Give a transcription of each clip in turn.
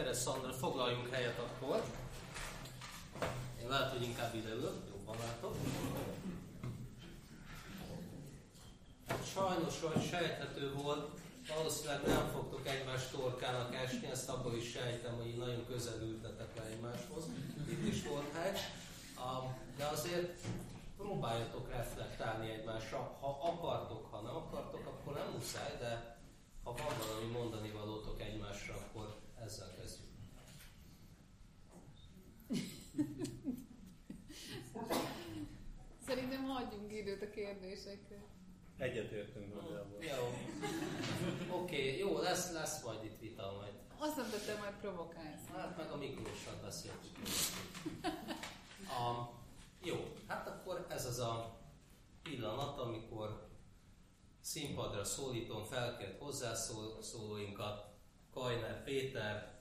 Gyere Szandra, foglaljunk helyet akkor. Én lehet, hogy inkább ide ülök, jobban látok. Hát sajnos, hogy sejthető volt, valószínűleg nem fogtok egymás torkának esni, ezt abból is sejtem, hogy nagyon közel ültetek le egymáshoz. Itt is volt hely. De azért próbáljatok reflektálni egymásra. Ha akartok, ha nem akartok, akkor nem muszáj, de ha van valami mondani valótok egymásra, akkor ezzel kezdjük. Szerintem hagyjunk időt a kérdésekre. Egyetértünk nagyjából. Jó. Oké, okay, jó, lesz, lesz majd itt vita majd. Azt mondta, te majd provokálsz. Hát meg a Miklóssal beszéltük. A, jó, hát akkor ez az a pillanat, amikor színpadra szólítom felkért hozzászólóinkat, Kajner Péter,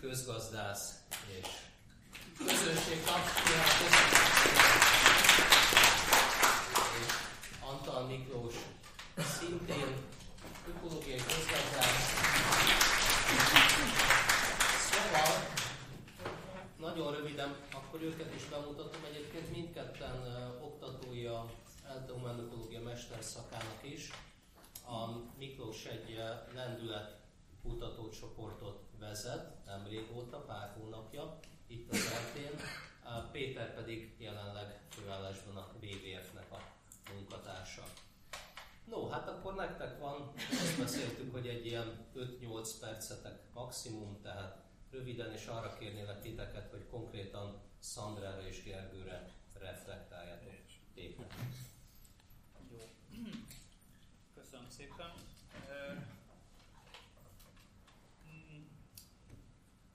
közgazdász és és Antal Miklós, szintén ökológiai közgazdász. Szóval, nagyon röviden, akkor őket is bemutatom. Egyébként mindketten uh, oktatói a eltehumanökológia mesterszakának is. A Miklós egy lendület kutatócsoportot vezet, nem régóta, pár hónapja, itt az eltén. Péter pedig jelenleg főállásban a BVF-nek a munkatársa. No, hát akkor nektek van, azt beszéltük, hogy egy ilyen 5-8 percetek maximum, tehát röviden és arra kérnélek titeket, hogy konkrétan Szandrára és Gergőre reflektáljatok. Péter. Jó. Köszönöm szépen.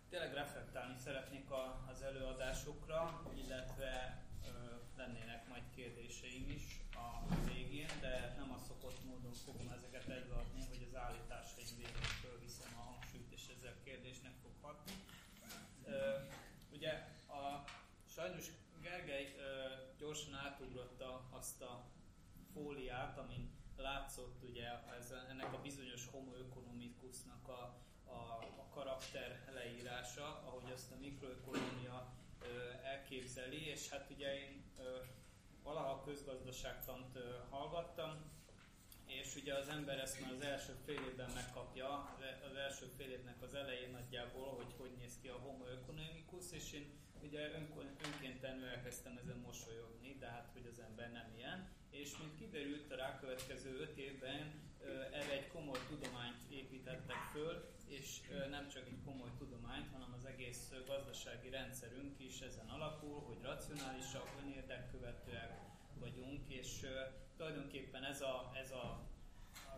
Tényleg reflektálni szeretnék az előadásokra, illetve lennének majd kérdéseim is a végén, de nem a szokott módon fogom ezeket egybeadni, hogy az egy végén fölviszem a hangsúlyt, és ezzel kérdésnek fog hatni. Ugye a, sajnos Gergely gyorsan átugrotta azt a fóliát, amin látszott ugye ez, ennek a bizonyos homo economicusnak a, a, a karakter leírása, ahogy azt a mikroökonomia elképzeli, és hát ugye én valaha közgazdaságtant hallgattam, és ugye az ember ezt már az első fél évben megkapja, az első fél évnek az elején nagyjából, hogy hogy néz ki a homo economicus, és én ugye önkéntenül elkezdtem ezen mosolyogni, de hát hogy az ember nem ilyen, és mint kiderült a rákövetkező öt évben erre egy komoly tudományt építettek föl, és nem csak egy komoly tudományt, hanem az egész gazdasági rendszerünk is ezen alapul, hogy racionálisak, önérdekkövetőek vagyunk, és tulajdonképpen ez, a, ez a,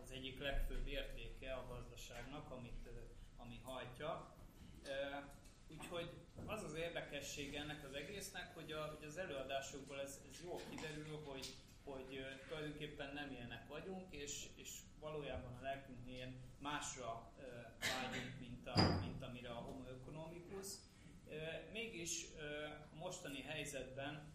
az egyik legfőbb értéke a gazdaságnak, amit, ami hajtja. Úgyhogy az az érdekesség ennek az egésznek, hogy, a, hogy az előadásokból ez, ez jól kiderül, hogy, hogy tulajdonképpen nem ilyenek vagyunk, és, és valójában a lelkünknél másra vágyunk, mint, a, mint amire a homo economicus. Mégis a mostani helyzetben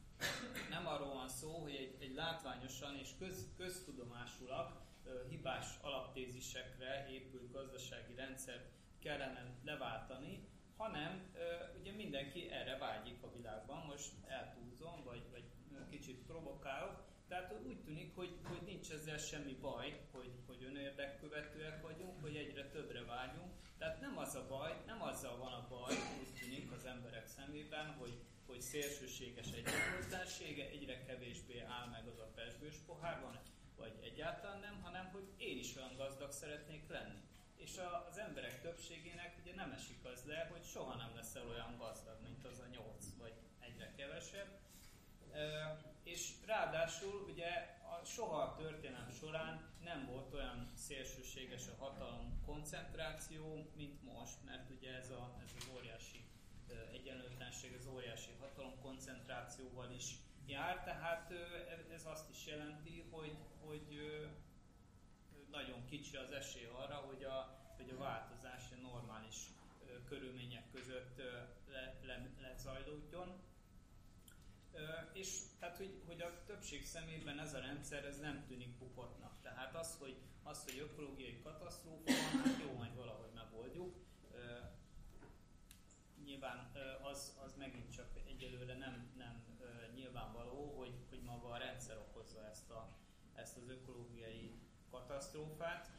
nem arról van szó, hogy egy, egy látványosan és köz, köztudomásulak hibás alaptézisekre épült gazdasági rendszert kellene leváltani, hanem ugye mindenki erre vágyik a világban, most eltúlzom, vagy, vagy kicsit provokálok, tehát úgy tűnik, hogy, hogy nincs ezzel semmi baj, hogy, hogy önérdekkövetőek vagyunk, hogy egyre többre vágyunk. Tehát nem az a baj, nem azzal van a baj, úgy tűnik az emberek szemében, hogy, hogy szélsőséges egyetlensége, egyre kevésbé áll meg az a pesgős pohárban, vagy egyáltalán nem, hanem hogy én is olyan gazdag szeretnék lenni. És a, az emberek többségének ugye nem esik az le, hogy soha nem leszel olyan gazdag, mint az a nyolc, vagy egyre kevesebb és ráadásul ugye a, soha a történelem során nem volt olyan szélsőséges a hatalom koncentráció, mint most, mert ugye ez, a, ez az óriási egyenlőtlenség, az óriási hatalom koncentrációval is jár, tehát ez azt is jelenti, hogy, hogy nagyon kicsi az esély arra, hogy a, hogy a változás normális körülmények között le, le, lezajlódjon. És tehát, hogy, hogy a többség szemében ez a rendszer ez nem tűnik bukotnak. Tehát az, hogy, az, hogy ökológiai katasztrófa van, hát jó, majd valahogy megoldjuk. megint csak egyelőre nem, nem nyilvánvaló, hogy, hogy maga a rendszer okozza ezt, a, ezt az ökológiai katasztrófát.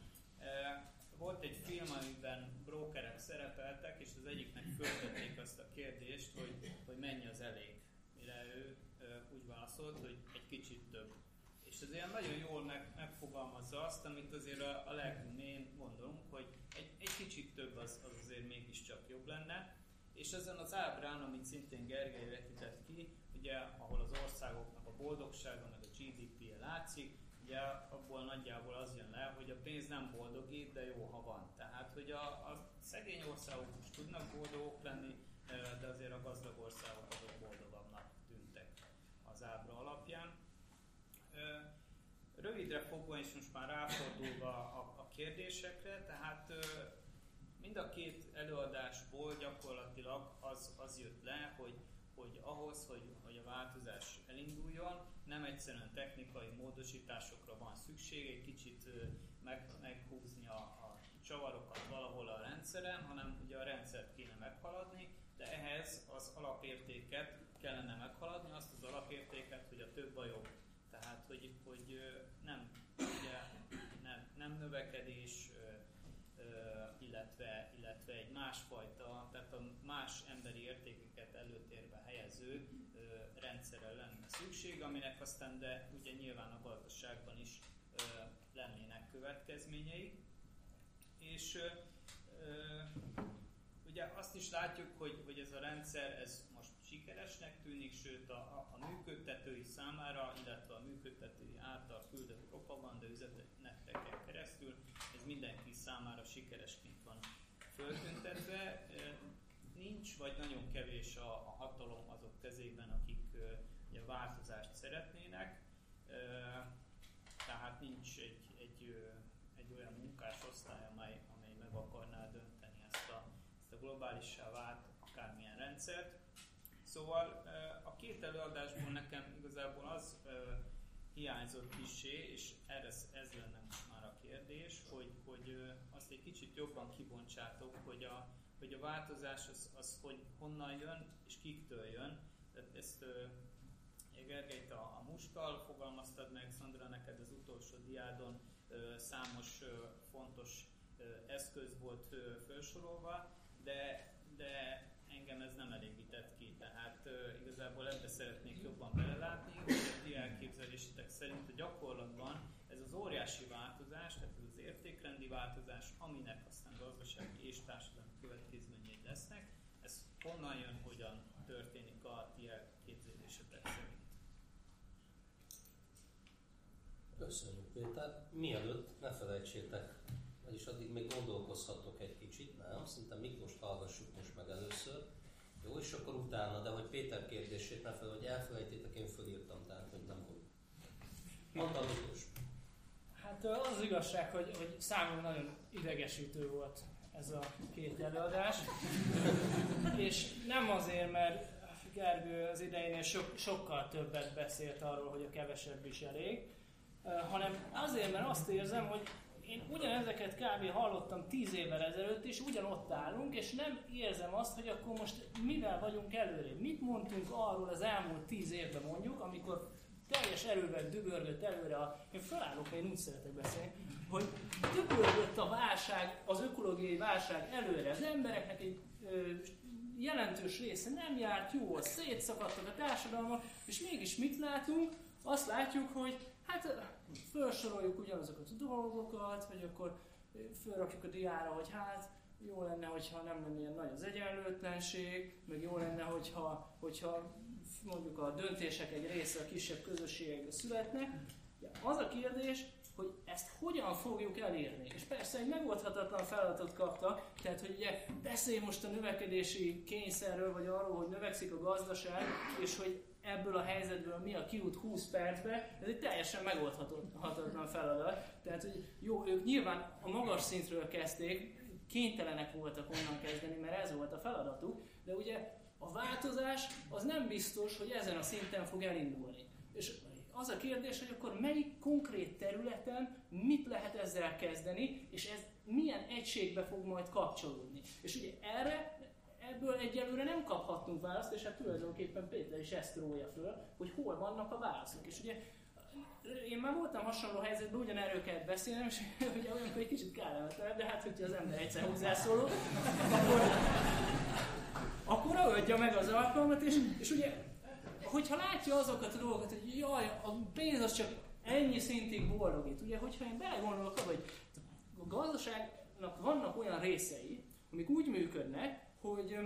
Volt egy film, amiben brokerek szerepeltek, és az egyiknek föltették azt a kérdést, hogy, hogy mennyi az elég. Válaszolt, hogy egy kicsit több. És ez ilyen nagyon jól meg, megfogalmazza azt, amit azért a, a legmélyén gondolunk, hogy egy, egy kicsit több az, az azért mégiscsak jobb lenne. És ezen az ábrán, amit szintén Gergely vetített ki, ugye, ahol az országoknak a boldogsága, meg a GDP-je látszik, ugye abból nagyjából az jön le, hogy a pénz nem boldogít, de jó, ha van. Tehát, hogy a, a szegény országok is tudnak boldogok lenni, de azért a gazdag országok azok boldogabbnak tűntek az ábra alapján. Rövidre fogva, és most már ráfordulva a, a kérdésekre, tehát mind a két előadásból gyakorlatilag az, az jött le, hogy hogy ahhoz, hogy, hogy a változás elinduljon, nem egyszerűen technikai módosításokra van szükség, egy kicsit meg, meghúzni a, a csavarokat valahol a rendszeren, hanem ugye a rendszert kéne meghaladni, de ehhez az alapértéket kellene meghaladni, azt az alapértéket, hogy a több a jobb. Tehát, hogy, hogy nem, ugye, nem, nem növekedés, illetve, illetve egy másfajta, tehát a más emberi értékeket előtérbe helyező rendszerre lenne szükség, aminek aztán de ugye nyilván a gazdaságban is lennének következményei. És ugye azt is látjuk, hogy, hogy ez a rendszer ez most sikeresnek tűnik, sőt a, a, működtetői számára, illetve a működtetői által küldött propaganda üzeneteken keresztül ez mindenki számára sikeresként van föltüntetve. Nincs, vagy nagyon kevés a, a hatalom azok kezében, akik ugye, változást szeretnének. Tehát nincs egy, egy, egy olyan munkásosztály, amely, amely meg akarná dönteni ezt a, ezt a globálissá vált akármilyen rendszert. Szóval a két előadásból nekem igazából az hiányzott kisé, és erre ez lenne a kérdés, hogy, hogy azt egy kicsit jobban kibontsátok, hogy a, hogy a változás az, az hogy honnan jön, és kiktől jön. Tehát ezt Gergelyt a, a mustal fogalmaztad meg, Szandra, neked az utolsó diádon számos fontos eszköz volt felsorolva, de, de engem ez nem elégített ki. Tehát uh, igazából ebbe szeretnék jobban belelátni, hogy a ti elképzelésitek szerint a gyakorlatban ez az óriási változás, tehát ez az értékrendi változás, aminek aztán gazdasági és társadalmi következményei lesznek, ez honnan jön, hogyan történik a ti elképzelésetek szerint? Köszönjük Péter. Mielőtt ne felejtsétek vagyis addig még gondolkozhatok egy kicsit, nem? Szerintem Miklós hallgassuk most meg először. Jó, és akkor utána, de hogy Péter kérdését ne fel, hogy elfelejtétek, én fölírtam, tehát hogy nem hogy. Mondta Miklós. Hát az igazság, hogy, hogy számomra nagyon idegesítő volt ez a két előadás. és nem azért, mert Gergő az idején so, sokkal többet beszélt arról, hogy a kevesebb is elég, hanem azért, mert azt érzem, hogy én ugyanezeket kb. hallottam tíz évvel ezelőtt, és ugyanott állunk, és nem érzem azt, hogy akkor most mivel vagyunk előre. Mit mondtunk arról az elmúlt tíz évben mondjuk, amikor teljes erővel dübörgött előre a... Én felállok, én úgy szeretek beszélni, hogy dübörgött a válság, az ökológiai válság előre. Az embereknek egy ö, jelentős része nem járt jól, szétszakadtak a társadalmak, és mégis mit látunk? Azt látjuk, hogy hát felsoroljuk ugyanazokat a dolgokat, vagy akkor felrakjuk a diára, hogy hát jó lenne, hogyha nem lenne ilyen nagy az egyenlőtlenség, meg jó lenne, hogyha, hogyha mondjuk a döntések egy része a kisebb közösségekbe születne. Az a kérdés, hogy ezt hogyan fogjuk elérni. És persze egy megoldhatatlan feladatot kapta, tehát hogy ugye beszélj most a növekedési kényszerről, vagy arról, hogy növekszik a gazdaság, és hogy ebből a helyzetből mi a kiút 20 percbe, ez egy teljesen megoldhatatlan feladat. Tehát, hogy jó, ők nyilván a magas szintről kezdték, kénytelenek voltak onnan kezdeni, mert ez volt a feladatuk, de ugye a változás az nem biztos, hogy ezen a szinten fog elindulni. És az a kérdés, hogy akkor melyik konkrét területen mit lehet ezzel kezdeni, és ez milyen egységbe fog majd kapcsolódni. És ugye erre ebből egyelőre nem kaphattunk választ, és hát tulajdonképpen Péter is ezt rója föl, hogy hol vannak a válaszok. És ugye én már voltam hasonló helyzetben, ugyanerről kellett beszélnem, és ugye olyankor egy kicsit kellemetlen, de hát, hogyha az ember egyszer hozzászóló, akkor, akkor ragadja meg az alkalmat, és, és ugye, hogyha látja azokat a dolgokat, hogy jaj, a pénz az csak ennyi szintig boldogít. Ugye, hogyha én belegondolok abba, hogy a gazdaságnak vannak olyan részei, amik úgy működnek, hogy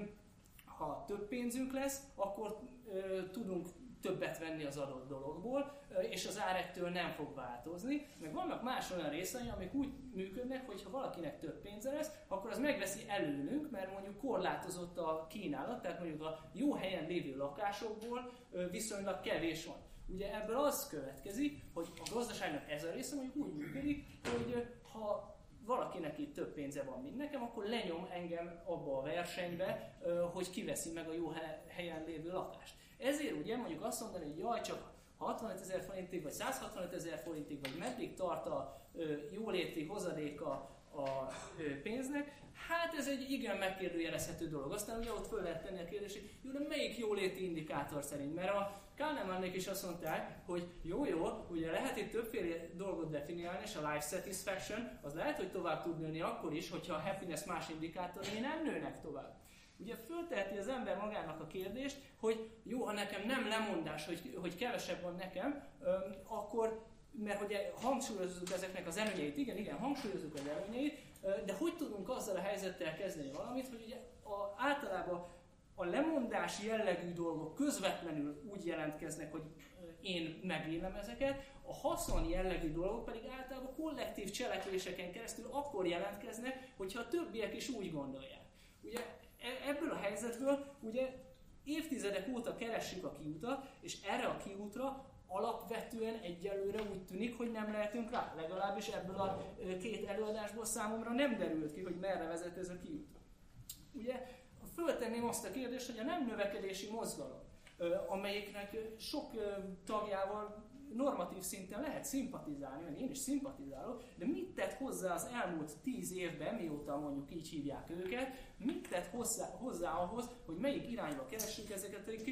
ha több pénzünk lesz, akkor ö, tudunk többet venni az adott dologból, és az ár ettől nem fog változni. Meg vannak más olyan részei, amik úgy működnek, hogy ha valakinek több pénze lesz, akkor az megveszi előnünk, mert mondjuk korlátozott a kínálat, tehát mondjuk a jó helyen lévő lakásokból viszonylag kevés van. Ugye ebből az következik, hogy a gazdaságnak ez a része mondjuk úgy működik, hogy ha valakinek itt több pénze van, mint nekem, akkor lenyom engem abba a versenybe, hogy kiveszi meg a jó helyen lévő lakást. Ezért ugye mondjuk azt mondani, hogy jaj, csak 65 ezer forintig, vagy 165 ezer forintig, vagy meddig tart a jóléti hozadéka a pénznek, hát ez egy igen megkérdőjelezhető dolog. Aztán ugye ott föl lehet tenni a kérdést, hogy jó, de melyik jóléti indikátor szerint? Mert a Kahnemannék is azt mondták, hogy jó, jó, ugye lehet itt többféle dolgot definiálni, és a life satisfaction az lehet, hogy tovább tud nőni akkor is, hogyha a happiness más indikátorai nem nőnek tovább. Ugye fölteheti az ember magának a kérdést, hogy jó, ha nekem nem lemondás, hogy, hogy kevesebb van nekem, akkor, mert hogy hangsúlyozzuk ezeknek az előnyeit, igen, igen, hangsúlyozzuk az előnyeit, de hogy tudunk azzal a helyzettel kezdeni valamit, hogy ugye a, általában a lemondás jellegű dolgok közvetlenül úgy jelentkeznek, hogy én megélem ezeket, a haszon jellegű dolgok pedig általában kollektív cselekvéseken keresztül akkor jelentkeznek, hogyha a többiek is úgy gondolják. Ugye ebből a helyzetből ugye évtizedek óta keressük a kiutat, és erre a kiútra alapvetően egyelőre úgy tűnik, hogy nem lehetünk rá. Legalábbis ebből a két előadásból számomra nem derült ki, hogy merre vezet ez a kiút. Ugye föltenném azt a kérdést, hogy a nem növekedési mozgalom, amelyiknek sok tagjával normatív szinten lehet szimpatizálni, én is szimpatizálok, de mit tett hozzá az elmúlt tíz évben, mióta mondjuk így hívják őket, mit tett hozzá, hozzá ahhoz, hogy melyik irányba keressük ezeket a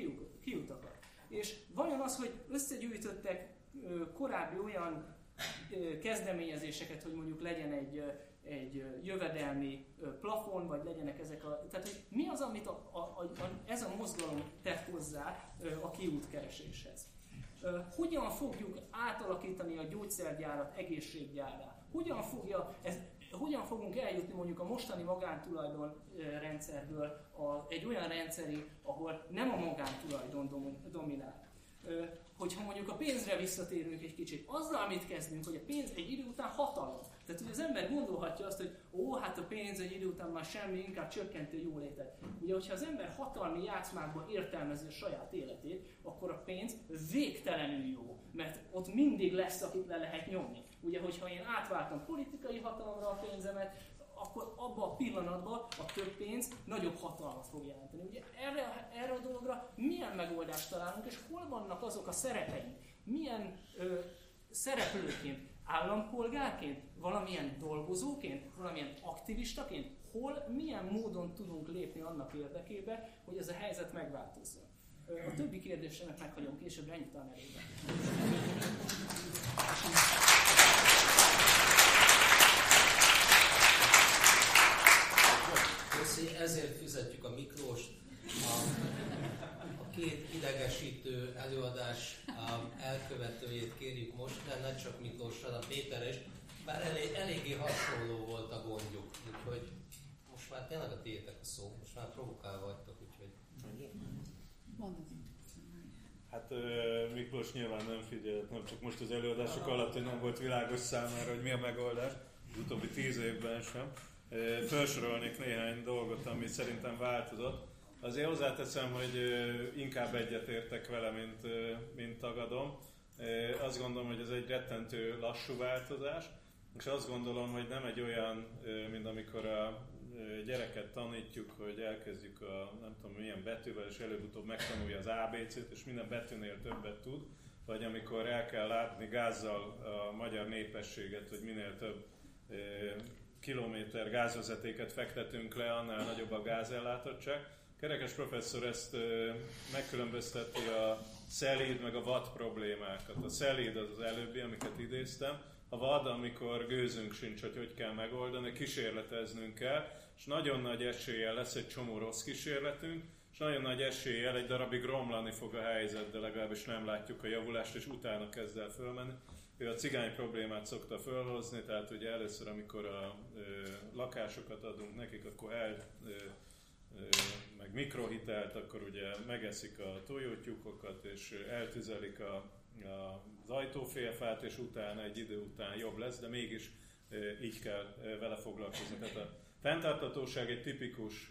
kiutakat. És vajon az, hogy összegyűjtöttek korábbi olyan kezdeményezéseket, hogy mondjuk legyen egy egy jövedelmi plafon, vagy legyenek ezek a... Tehát, hogy mi az, amit a, a, a, ez a mozgalom tett hozzá a kiútkereséshez? Hogyan fogjuk átalakítani a gyógyszergyárat egészséggyárra? Hogyan, fogja ez, hogyan fogunk eljutni mondjuk a mostani magántulajdon rendszerből a, egy olyan rendszeri, ahol nem a magántulajdon dominál? Hogyha mondjuk a pénzre visszatérünk egy kicsit, azzal mit kezdünk, hogy a pénz egy idő után hatalom. Tehát, hogy az ember gondolhatja azt, hogy ó, hát a pénz egy idő után már semmi, inkább csökkentő jólétet. Ugye, hogyha az ember hatalmi játszmákban értelmezi a saját életét, akkor a pénz végtelenül jó, mert ott mindig lesz, akit le lehet nyomni. Ugye, hogyha én átváltam politikai hatalomra a pénzemet, akkor abban a pillanatban a több pénz nagyobb hatalmat fog jelenteni. Ugye erre, erre a dologra milyen megoldást találunk, és hol vannak azok a szerepeink? Milyen ö, szereplőként állampolgárként, valamilyen dolgozóként, valamilyen aktivistaként, hol, milyen módon tudunk lépni annak érdekébe, hogy ez a helyzet megváltozzon. A többi kérdésemet meghagyom később, ennyit talán elég. Köszi, ezért fizetjük a Miklós. A két idegesítő előadás elkövetőjét kérjük most, de nem csak Miklós, hanem Péter is, bár elég, eléggé hasonló volt a gondjuk, úgyhogy most már tényleg a tiétek a szó, most már provokál vagytok, úgyhogy... Hát Miklós nyilván nem figyelt, nem csak most az előadások alatt, hogy nem volt világos számára, hogy mi a megoldás, az utóbbi tíz évben sem. Felsorolnék néhány dolgot, ami szerintem változott. Azért hozzáteszem, hogy inkább egyetértek vele, mint, mint tagadom. Azt gondolom, hogy ez egy rettentő lassú változás, és azt gondolom, hogy nem egy olyan, mint amikor a gyereket tanítjuk, hogy elkezdjük a nem tudom milyen betűvel, és előbb-utóbb megtanulja az ABC-t, és minden betűnél többet tud, vagy amikor el kell látni gázzal a magyar népességet, hogy minél több kilométer gázvezetéket fektetünk le, annál nagyobb a gázellátottság. Kerekes professzor ezt megkülönbözteti a szelíd meg a vad problémákat. A szelíd az az előbbi, amiket idéztem, a vad, amikor gőzünk sincs, hogy hogy kell megoldani, kísérleteznünk kell, és nagyon nagy eséllyel lesz egy csomó rossz kísérletünk, és nagyon nagy eséllyel egy darabig romlani fog a helyzet, de legalábbis nem látjuk a javulást, és utána kezd el fölmenni. Ő a cigány problémát szokta fölhozni, tehát ugye először, amikor a ö, lakásokat adunk nekik, akkor el ö, meg mikrohitelt, akkor ugye megeszik a tojótyúkokat, és eltüzelik a, a, az ajtófélfát, és utána egy idő után jobb lesz, de mégis így kell vele foglalkozni. Tehát a fenntartatóság egy tipikus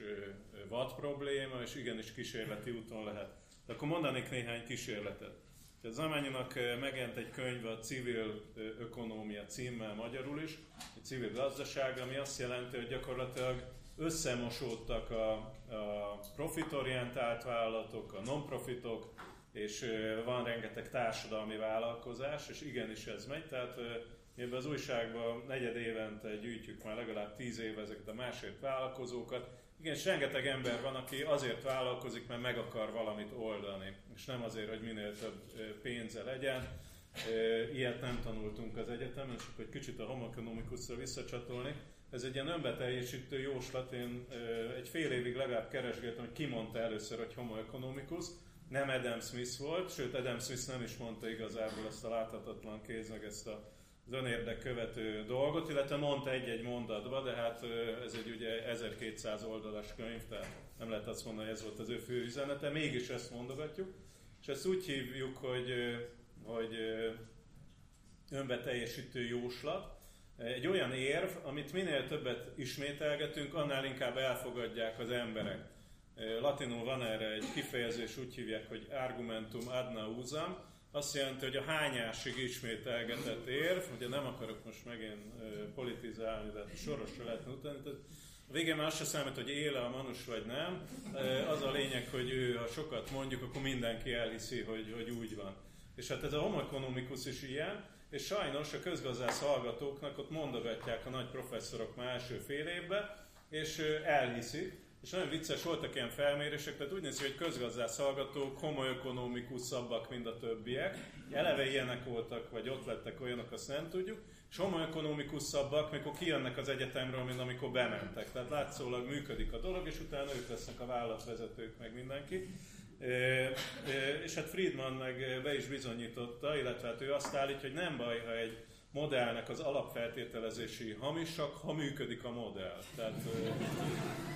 vad probléma, és igenis kísérleti úton lehet. De akkor mondanék néhány kísérletet. Tehát Zamányinak megjelent egy könyv a civil ökonómia címmel magyarul is, egy civil gazdaság, ami azt jelenti, hogy gyakorlatilag összemosódtak a, a profitorientált vállalatok, a non-profitok, és van rengeteg társadalmi vállalkozás, és igenis ez megy, tehát mi ebben az újságban negyed évente gyűjtjük már legalább tíz éve ezeket a másért vállalkozókat. Igen, és rengeteg ember van, aki azért vállalkozik, mert meg akar valamit oldani, és nem azért, hogy minél több pénze legyen. Ilyet nem tanultunk az egyetemen, és akkor egy kicsit a homokonomikusra visszacsatolni. Ez egy ilyen önbeteljesítő jóslat, én egy fél évig legalább keresgéltem, hogy ki mondta először, hogy homo economicus. Nem Adam Smith volt, sőt Adam Smith nem is mondta igazából ezt a láthatatlan kéz, meg ezt a az önérdek követő dolgot, illetve mondta egy-egy mondatba, de hát ez egy ugye 1200 oldalas könyv, tehát nem lehet azt mondani, hogy ez volt az ő fő üzenete, mégis ezt mondogatjuk, és ezt úgy hívjuk, hogy, hogy önbeteljesítő jóslat, egy olyan érv, amit minél többet ismételgetünk, annál inkább elfogadják az emberek. Latinul van erre egy kifejezés, úgy hívják, hogy argumentum ad nauseam, azt jelenti, hogy a hányásig ismételgetett érv, ugye nem akarok most megint politizálni, de sorosra lehetne utáni, tehát a végén már azt se számít, hogy éle a manus vagy nem. Az a lényeg, hogy ő, ha sokat mondjuk, akkor mindenki elhiszi, hogy, hogy úgy van. És hát ez a homo economicus is ilyen, és sajnos a közgazdász hallgatóknak ott mondogatják a nagy professzorok már első fél évbe, és elhiszik, és nagyon vicces voltak ilyen felmérések, tehát úgy néz ki, hogy közgazdász hallgatók homoekonomikusabbak, mint a többiek. Eleve ilyenek voltak, vagy ott lettek olyanok, azt nem tudjuk. És homoekonomikusabbak, mikor kijönnek az egyetemről, mint amikor bementek. Tehát látszólag működik a dolog, és utána ők lesznek a vállalatvezetők, meg mindenki. És hát Friedman meg be is bizonyította, illetve hát ő azt állítja, hogy nem baj, ha egy modellnek az alapfeltételezési hamisak, ha működik a modell. Tehát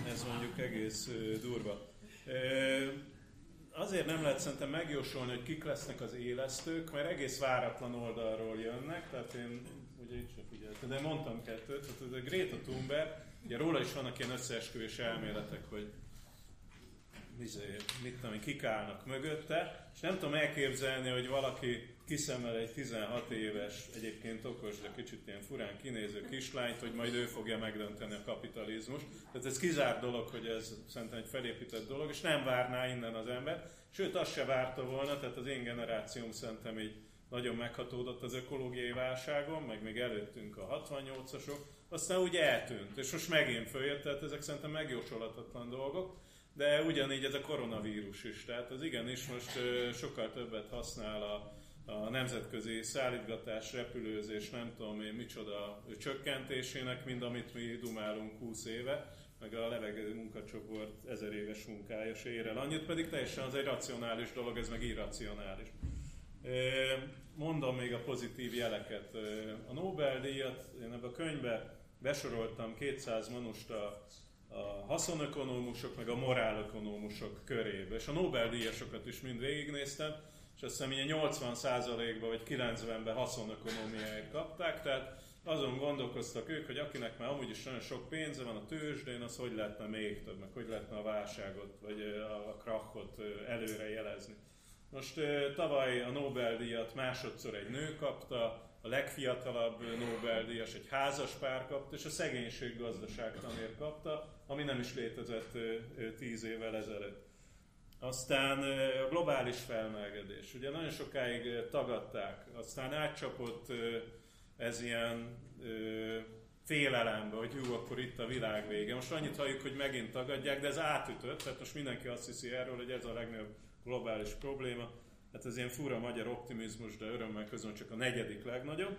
ez mondjuk egész durva. Azért nem lehet szerintem megjósolni, hogy kik lesznek az élesztők, mert egész váratlan oldalról jönnek, tehát én ugye itt sem figyeltem, de mondtam kettőt, tehát a Greta Thunberg, ugye róla is vannak ilyen összeesküvés elméletek, hogy izé, mit tudom, kik állnak mögötte, és nem tudom elképzelni, hogy valaki kiszemel egy 16 éves, egyébként okos, de kicsit ilyen furán kinéző kislányt, hogy majd ő fogja megdönteni a kapitalizmus. Tehát ez kizárt dolog, hogy ez szerintem egy felépített dolog, és nem várná innen az ember. Sőt, azt se várta volna, tehát az én generációm szerintem így nagyon meghatódott az ökológiai válságon, meg még előttünk a 68-asok, aztán úgy eltűnt, és most megint följött, tehát ezek szerintem megjósolhatatlan dolgok, de ugyanígy ez a koronavírus is, tehát az igenis most sokkal többet használ a, a nemzetközi szállítgatás, repülőzés, nem tudom én micsoda csökkentésének, mint amit mi dumálunk 20 éve, meg a levegő munkacsoport ezer éves munkája se ér el annyit, pedig teljesen az egy racionális dolog, ez meg irracionális. Mondom még a pozitív jeleket. A Nobel-díjat én ebbe a könyvbe besoroltam 200 manust a, haszonökonómusok, meg a morálökonómusok körébe, és a Nobel-díjasokat is mind végignéztem, és azt hiszem ilyen 80%-ban vagy 90-ben haszonökonomiáért kapták, tehát azon gondolkoztak ők, hogy akinek már amúgy is nagyon sok pénze van a tőzsdén, az hogy lehetne még több, meg hogy lehetne a válságot, vagy a krachot előre jelezni. Most tavaly a Nobel-díjat másodszor egy nő kapta, a legfiatalabb Nobel-díjas egy házas pár kapta, és a szegénység gazdaságtanért kapta, ami nem is létezett tíz évvel ezelőtt. Aztán a globális felmelegedés. Ugye nagyon sokáig tagadták, aztán átcsapott ez ilyen félelembe, hogy jó, akkor itt a világ vége. Most annyit halljuk, hogy megint tagadják, de ez átütött, tehát most mindenki azt hiszi erről, hogy ez a legnagyobb globális probléma. Hát ez ilyen fura magyar optimizmus, de örömmel közön csak a negyedik legnagyobb.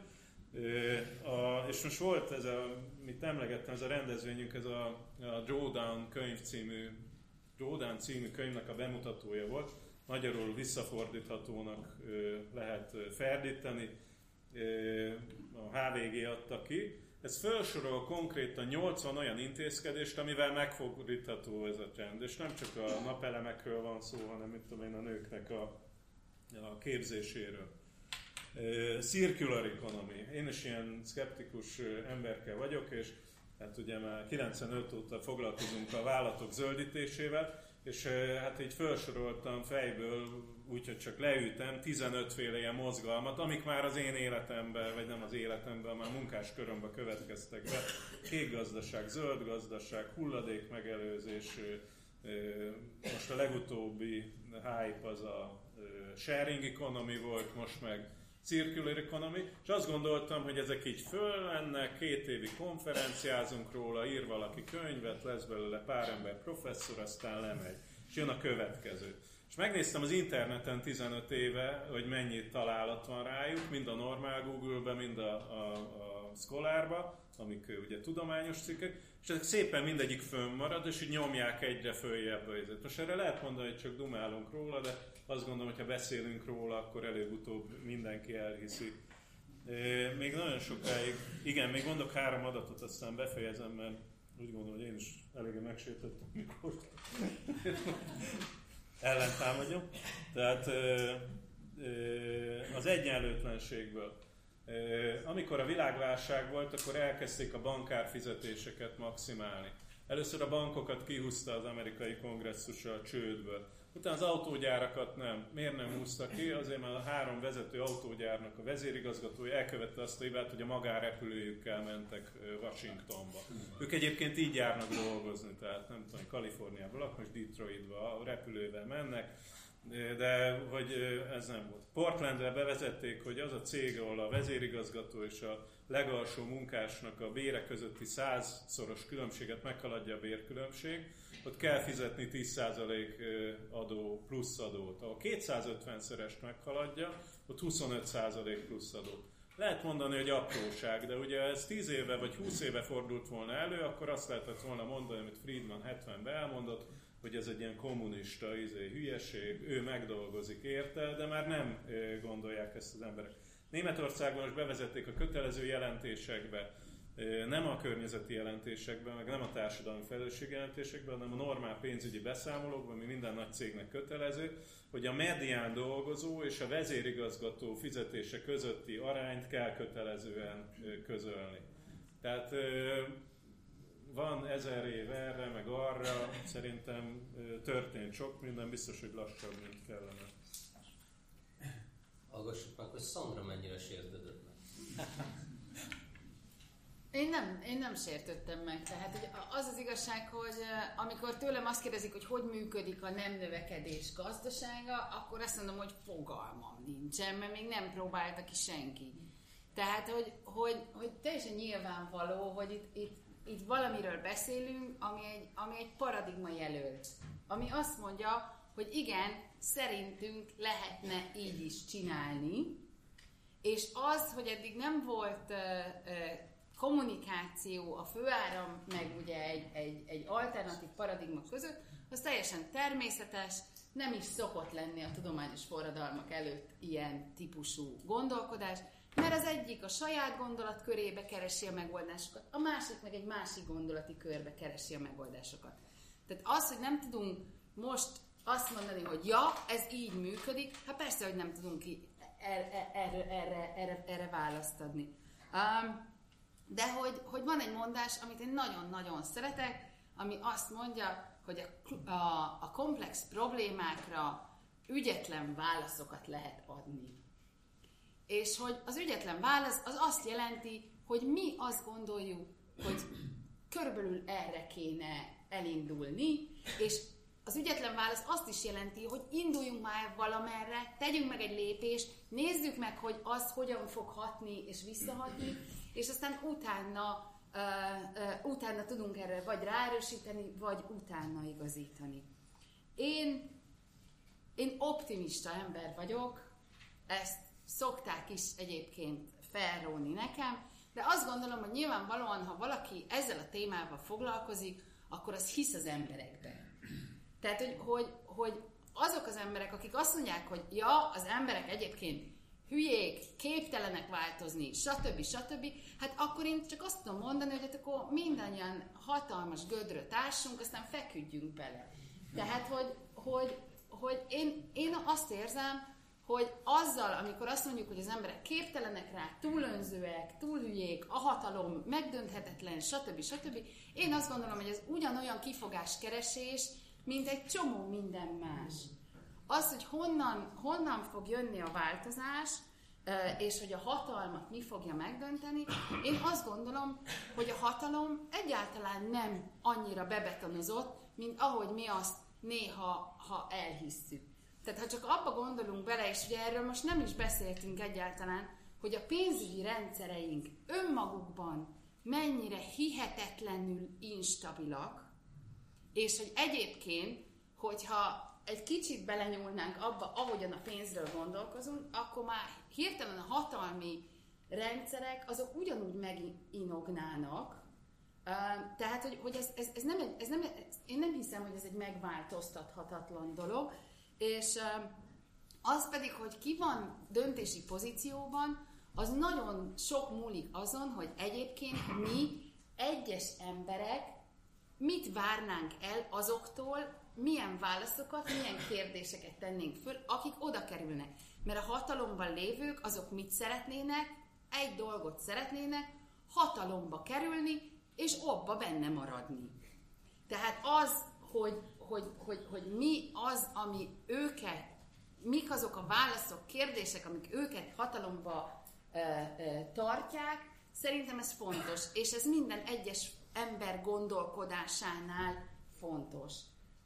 A, és most volt ez a, mit emlegettem, ez a rendezvényünk, ez a, a Drawdown könyv című, Drawdown című könyvnek a bemutatója volt. Magyarul visszafordíthatónak lehet ferdíteni. A HVG adta ki. Ez felsorol konkrétan 80 olyan intézkedést, amivel megfordítható ez a trend. És nem csak a napelemekről van szó, hanem mit tudom én, a nőknek a, a képzéséről. Circular economy. Én is ilyen szkeptikus emberke vagyok, és hát ugye már 95 óta foglalkozunk a vállalatok zöldítésével, és hát így felsoroltam fejből, úgyhogy csak leütem 15 féle ilyen mozgalmat, amik már az én életemben, vagy nem az életemben, már munkás körömben következtek be. Kék gazdaság, zöld gazdaság, hulladék megelőzés, most a legutóbbi hype az a sharing economy volt, most meg circular economy, és azt gondoltam, hogy ezek így fölmennek, két évi konferenciázunk róla, ír valaki könyvet, lesz belőle pár ember professzor, aztán lemegy. És jön a következő. És megnéztem az interneten 15 éve, hogy mennyi találat van rájuk, mind a normál Google-be, mind a, a, a Scholar-ba, amik ugye tudományos cikkek, és ezek szépen mindegyik fönnmarad, és így nyomják egyre följebb a Most erre lehet mondani, hogy csak dumálunk róla, de azt gondolom, hogy ha beszélünk róla, akkor előbb-utóbb mindenki elhiszi. Még nagyon sokáig, igen, még mondok három adatot, aztán befejezem, mert úgy gondolom, hogy én is eléggé megsértettem, mikor ellentámadjam. Tehát az egyenlőtlenségből. Amikor a világválság volt, akkor elkezdték a bankárfizetéseket maximálni. Először a bankokat kihúzta az amerikai kongresszus a csődből. Utána az autógyárakat nem. Miért nem húzta ki? Azért, mert a három vezető autógyárnak a vezérigazgatója elkövette azt a hibát, hogy a magárepülőjükkel mentek Washingtonba. Ők egyébként így járnak dolgozni, tehát nem tudom, Kaliforniából, akkor most Detroitba a repülővel mennek, de hogy ez nem volt. Portlandre bevezették, hogy az a cég, ahol a vezérigazgató és a legalsó munkásnak a bére közötti százszoros különbséget meghaladja a bérkülönbség, ott kell fizetni 10% adó plusz adót. Ha 250-szerest meghaladja, ott 25% plusz adót. Lehet mondani, hogy apróság, de ugye ez 10 éve vagy 20 éve fordult volna elő, akkor azt lehetett volna mondani, amit Friedman 70-ben elmondott, hogy ez egy ilyen kommunista izé, hülyeség, ő megdolgozik érte, de már nem gondolják ezt az emberek. Németországban most bevezették a kötelező jelentésekbe, nem a környezeti jelentésekben, meg nem a társadalmi felelősség jelentésekben, hanem a normál pénzügyi beszámolókban, ami minden nagy cégnek kötelező, hogy a medián dolgozó és a vezérigazgató fizetése közötti arányt kell kötelezően közölni. Tehát van ezer év erre, meg arra, szerintem történt sok minden, biztos, hogy lassabb, mint kellene. Hallgassuk meg, hogy Szandra mennyire sértődött meg. Én nem, én nem sértöttem meg. Tehát hogy az az igazság, hogy amikor tőlem azt kérdezik, hogy hogy működik a nem növekedés gazdasága, akkor azt mondom, hogy fogalmam nincsen, mert még nem próbálta ki senki. Tehát, hogy, hogy, hogy teljesen nyilvánvaló, hogy itt, itt, itt valamiről beszélünk, ami egy, ami egy paradigma jelölt. Ami azt mondja, hogy igen, szerintünk lehetne így is csinálni, és az, hogy eddig nem volt uh, uh, kommunikáció a főáram, meg ugye egy, egy, egy alternatív paradigma között, az teljesen természetes, nem is szokott lenni a tudományos forradalmak előtt ilyen típusú gondolkodás, mert az egyik a saját gondolat körébe keresi a megoldásokat, a másik meg egy másik gondolati körbe keresi a megoldásokat. Tehát az, hogy nem tudunk most azt mondani, hogy ja, ez így működik, hát persze, hogy nem tudunk erre, erre, erre, erre, erre választ adni. Um, de hogy, hogy van egy mondás, amit én nagyon-nagyon szeretek, ami azt mondja, hogy a, a, a komplex problémákra ügyetlen válaszokat lehet adni. És hogy az ügyetlen válasz az azt jelenti, hogy mi azt gondoljuk, hogy körülbelül erre kéne elindulni, és az ügyetlen válasz azt is jelenti, hogy induljunk már valamerre, tegyünk meg egy lépést, nézzük meg, hogy az hogyan fog hatni és visszahatni, és aztán utána utána tudunk erre vagy ráerősíteni, vagy utána igazítani. Én, én optimista ember vagyok, ezt szokták is egyébként felróni nekem, de azt gondolom, hogy nyilvánvalóan, ha valaki ezzel a témával foglalkozik, akkor az hisz az emberekben. Tehát, hogy, hogy, hogy azok az emberek, akik azt mondják, hogy ja, az emberek egyébként hülyék, képtelenek változni, stb. stb. Hát akkor én csak azt tudom mondani, hogy hát akkor mindannyian hatalmas gödröt társunk, aztán feküdjünk bele. Tehát, hogy, hogy, hogy én, én azt érzem, hogy azzal, amikor azt mondjuk, hogy az emberek képtelenek rá, túlönzőek, túlhülyék, a hatalom megdönthetetlen, stb. stb. Én azt gondolom, hogy ez ugyanolyan kifogáskeresés, mint egy csomó minden más. Az, hogy honnan, honnan fog jönni a változás, és hogy a hatalmat mi fogja megdönteni, én azt gondolom, hogy a hatalom egyáltalán nem annyira bebetonozott, mint ahogy mi azt néha ha elhisszük. Tehát ha csak abba gondolunk bele, és ugye erről most nem is beszéltünk egyáltalán, hogy a pénzügyi rendszereink önmagukban mennyire hihetetlenül instabilak, és hogy egyébként, hogyha egy kicsit belenyúlnánk abba, ahogyan a pénzről gondolkozunk, akkor már hirtelen a hatalmi rendszerek azok ugyanúgy meginognának, tehát, hogy, hogy ez, ez, ez, nem, ez nem, én nem hiszem, hogy ez egy megváltoztathatatlan dolog, és az pedig, hogy ki van döntési pozícióban, az nagyon sok múlik azon, hogy egyébként mi, egyes emberek, mit várnánk el azoktól, milyen válaszokat, milyen kérdéseket tennénk föl, akik oda kerülnek. Mert a hatalomban lévők, azok mit szeretnének? Egy dolgot szeretnének, hatalomba kerülni, és obba benne maradni. Tehát az, hogy, hogy, hogy, hogy mi az, ami őket, mik azok a válaszok, kérdések, amik őket hatalomba e, e, tartják, szerintem ez fontos, és ez minden egyes ember gondolkodásánál fontos.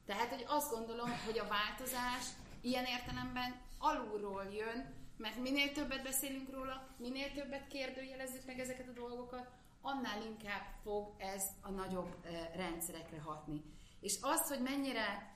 Tehát, hogy azt gondolom, hogy a változás ilyen értelemben alulról jön, mert minél többet beszélünk róla, minél többet kérdőjelezzük meg ezeket a dolgokat, annál inkább fog ez a nagyobb rendszerekre hatni. És az, hogy mennyire,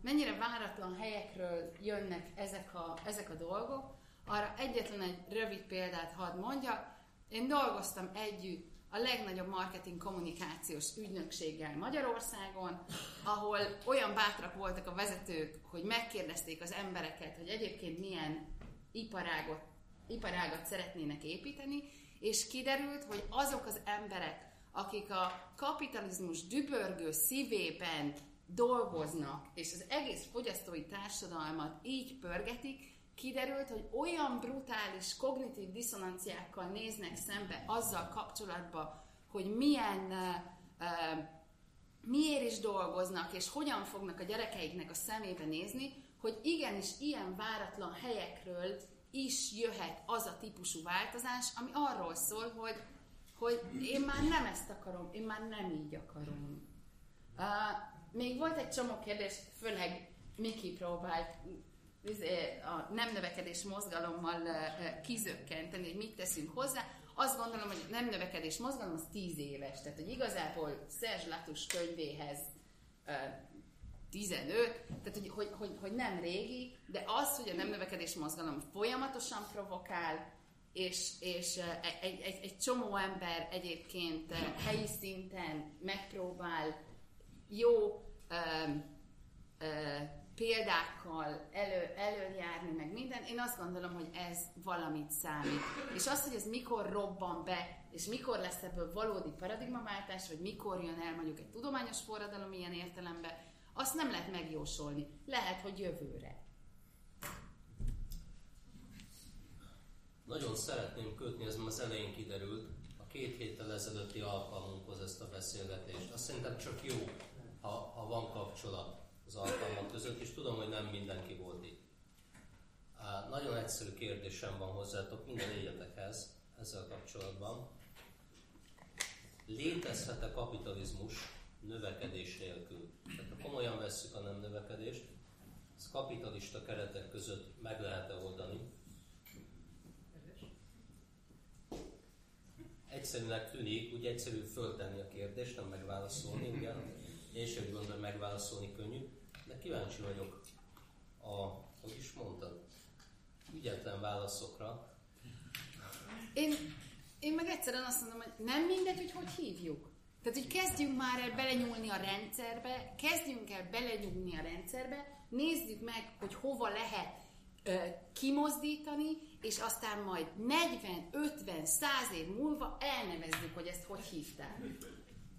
mennyire váratlan helyekről jönnek ezek a, ezek a dolgok, arra egyetlen egy rövid példát hadd mondjak. Én dolgoztam együtt a legnagyobb marketing kommunikációs ügynökséggel Magyarországon, ahol olyan bátrak voltak a vezetők, hogy megkérdezték az embereket, hogy egyébként milyen iparágot, iparágat szeretnének építeni, és kiderült, hogy azok az emberek, akik a kapitalizmus dübörgő szívében dolgoznak, és az egész fogyasztói társadalmat így pörgetik, kiderült, hogy olyan brutális kognitív diszonanciákkal néznek szembe azzal kapcsolatban, hogy milyen, uh, miért is dolgoznak, és hogyan fognak a gyerekeiknek a szemébe nézni, hogy igenis ilyen váratlan helyekről is jöhet az a típusú változás, ami arról szól, hogy, hogy én már nem ezt akarom, én már nem így akarom. Uh, még volt egy csomó kérdés, főleg Miki próbált Izé, a nem növekedés mozgalommal kizökkenteni, hogy mit teszünk hozzá. Azt gondolom, hogy nem növekedés mozgalom az 10 éves, tehát hogy igazából Szerzs Latus könyvéhez 15, tehát hogy, hogy, hogy, hogy nem régi, de az, hogy a nem növekedés mozgalom folyamatosan provokál, és, és egy, egy, egy csomó ember egyébként helyi szinten megpróbál jó példákkal elő, előjárni, meg minden, én azt gondolom, hogy ez valamit számít. És azt, hogy ez mikor robban be, és mikor lesz ebből valódi paradigmaváltás, vagy mikor jön el mondjuk egy tudományos forradalom ilyen értelemben, azt nem lehet megjósolni. Lehet, hogy jövőre. Nagyon szeretném kötni, ez az elején kiderült, a két héttel ezelőtti alkalmunkhoz ezt a beszélgetést. Azt szerintem csak jó, ha, ha van kapcsolat az alkalmak között, és tudom, hogy nem mindenki volt itt. Nagyon egyszerű kérdésem van hozzátok minden egyetekhez ezzel kapcsolatban. Létezhet-e kapitalizmus növekedés nélkül? Tehát ha komolyan vesszük a nem növekedést, ez kapitalista keretek között meg lehet-e oldani? Egyszerűnek tűnik, úgy egyszerű föltenni a kérdést, nem megválaszolni, ugye? Én sem gondolom, hogy megválaszolni könnyű, de kíváncsi vagyok a, hogy is mondtad, ügyetlen válaszokra. Én, én meg egyszerűen azt mondom, hogy nem mindegy, hogy hogy hívjuk. Tehát, hogy kezdjünk már el belenyúlni a rendszerbe, kezdjünk el belenyúlni a rendszerbe, nézzük meg, hogy hova lehet kimozdítani, és aztán majd 40, 50, 100 év múlva elnevezzük, hogy ezt hogy hívták.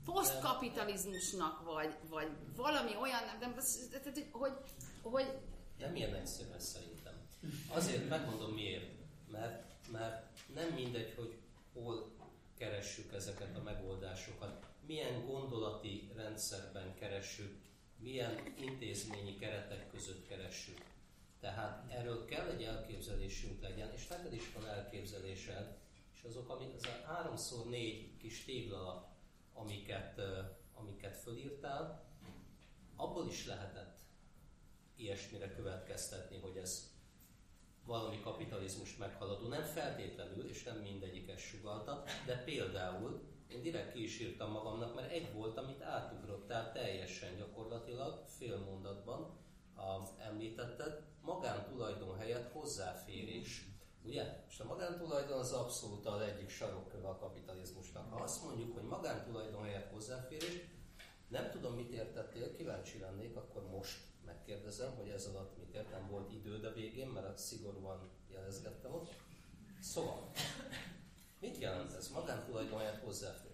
Posztkapitalizmusnak, vagy, vagy valami olyan, nem, hogy, hogy, hogy nem ilyen egyszerű szerintem. Azért megmondom miért. Mert, mert nem mindegy, hogy hol keressük ezeket a megoldásokat, milyen gondolati rendszerben keressük, milyen intézményi keretek között keressük. Tehát erről kell egy elképzelésünk legyen, és neked is van elképzelésed, és azok, amik, az a háromszor négy kis téglalap, amiket, amiket fölírtál, abból is lehetett ilyesmire következtetni, hogy ez valami kapitalizmust meghaladó. Nem feltétlenül, és nem mindegyikes sugalta, de például én direkt ki is írtam magamnak, mert egy volt, amit átugrottál teljesen gyakorlatilag, fél mondatban említetted, magántulajdon helyett hozzáférés. Ugye? És a magántulajdon az abszolút az egyik sarokköve a kapitalizmusnak. Ha azt mondjuk, hogy magántulajdon helyett hozzáférés, nem tudom, mit értettél, kíváncsi lennék, akkor most megkérdezem, hogy ez alatt mit értem, volt időd a végén, mert a szigorúan jelezgettem ott. Szóval, mit jelent ez? Magántulajdonját hozzáférés.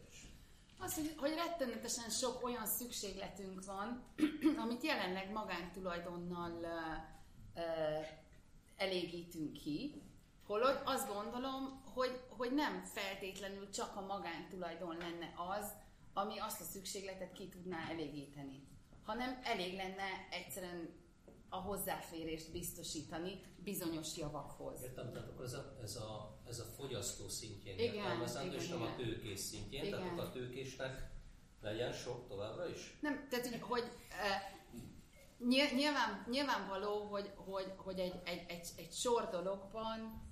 Az, hogy, hogy rettenetesen sok olyan szükségletünk van, amit jelenleg magántulajdonnal uh, uh, elégítünk ki, holott azt gondolom, hogy, hogy nem feltétlenül csak a magántulajdon lenne az, ami azt a szükségletet ki tudná elégíteni hanem elég lenne egyszerűen a hozzáférést biztosítani bizonyos javakhoz. Értem, tehát akkor ez a, ez a, ez a fogyasztó szintjén értelmezendő, és nem a tőkés szintjén, igen. tehát a tőkésnek legyen sok továbbra is? Nem, tehát hogy, hogy uh, nyilván, nyilvánvaló, hogy, hogy, hogy egy, egy, egy, egy sor dologban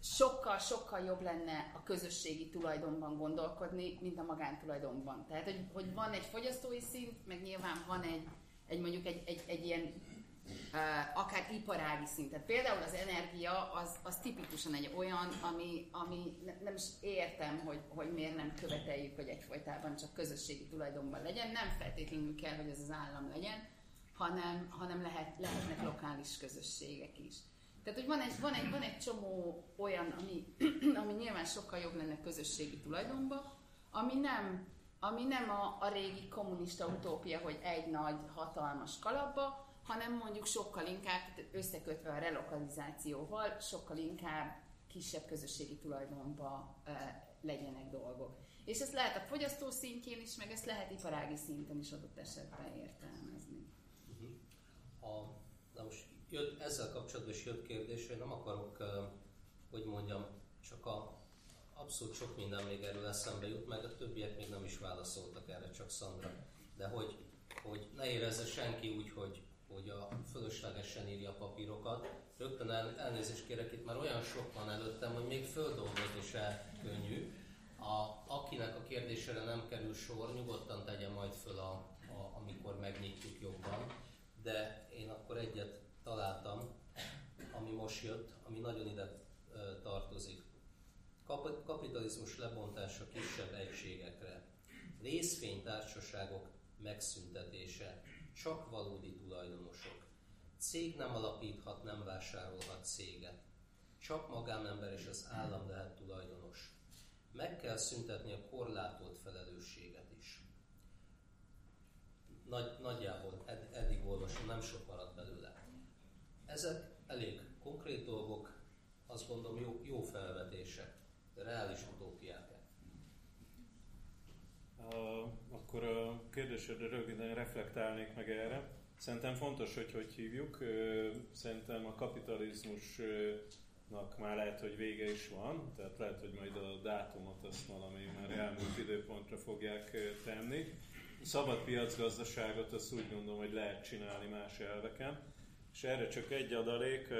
sokkal-sokkal jobb lenne a közösségi tulajdonban gondolkodni, mint a magántulajdonban. Tehát, hogy, hogy van egy fogyasztói szint, meg nyilván van egy, egy mondjuk egy, egy, egy ilyen uh, akár iparági szint. Tehát például az energia az, az tipikusan egy olyan, ami, ami ne, nem is értem, hogy, hogy miért nem követeljük, hogy egyfolytában csak közösségi tulajdonban legyen. Nem feltétlenül kell, hogy ez az állam legyen, hanem, hanem lehet, lehetnek lokális közösségek is. Tehát, hogy van egy, van egy, van egy csomó olyan, ami, ami nyilván sokkal jobb lenne közösségi tulajdonban, ami nem, ami nem a, a régi kommunista utópia, hogy egy nagy, hatalmas kalapba, hanem mondjuk sokkal inkább összekötve a relokalizációval, sokkal inkább kisebb közösségi tulajdonba e, legyenek dolgok. És ezt lehet a fogyasztó szintjén is, meg ezt lehet iparági szinten is adott esetben értelmezni. Uh-huh. A, na most jött, ezzel kapcsolatban is jött kérdés, hogy nem akarok, hogy mondjam, csak a abszolút sok minden még erről eszembe jut, meg a többiek még nem is válaszoltak erre, csak Szandra. De hogy, hogy ne érezze senki úgy, hogy, hogy a fölöslegesen írja a papírokat. Rögtön el, elnézést kérek, itt már olyan sok van előttem, hogy még földolgozni se könnyű. A, akinek a kérdésére nem kerül sor, nyugodtan tegye majd föl, a, a, amikor megnyitjuk jobban. De én akkor egyet találtam, ami most jött, ami nagyon ide tartozik. Kapitalizmus lebontása kisebb egységekre, részvénytársaságok megszüntetése, csak valódi tulajdonosok. Cég nem alapíthat, nem vásárolhat céget. Csak magánember és az állam lehet tulajdonos. Meg kell szüntetni a korlátolt felelősséget is. Nagy, nagyjából ed, eddig olvasom, nem sok maradt belőle. Ezek elég konkrét dolgok, azt gondolom jó, jó felvetések, de reális utópiák. Uh, akkor a kérdésedre röviden reflektálnék meg erre. Szerintem fontos, hogy hogy hívjuk. Szerintem a kapitalizmusnak már lehet, hogy vége is van, tehát lehet, hogy majd a dátumot azt valami már elmúlt időpontra fogják tenni. A szabad piacgazdaságot azt úgy gondolom, hogy lehet csinálni más elveken és erre csak egy adalék,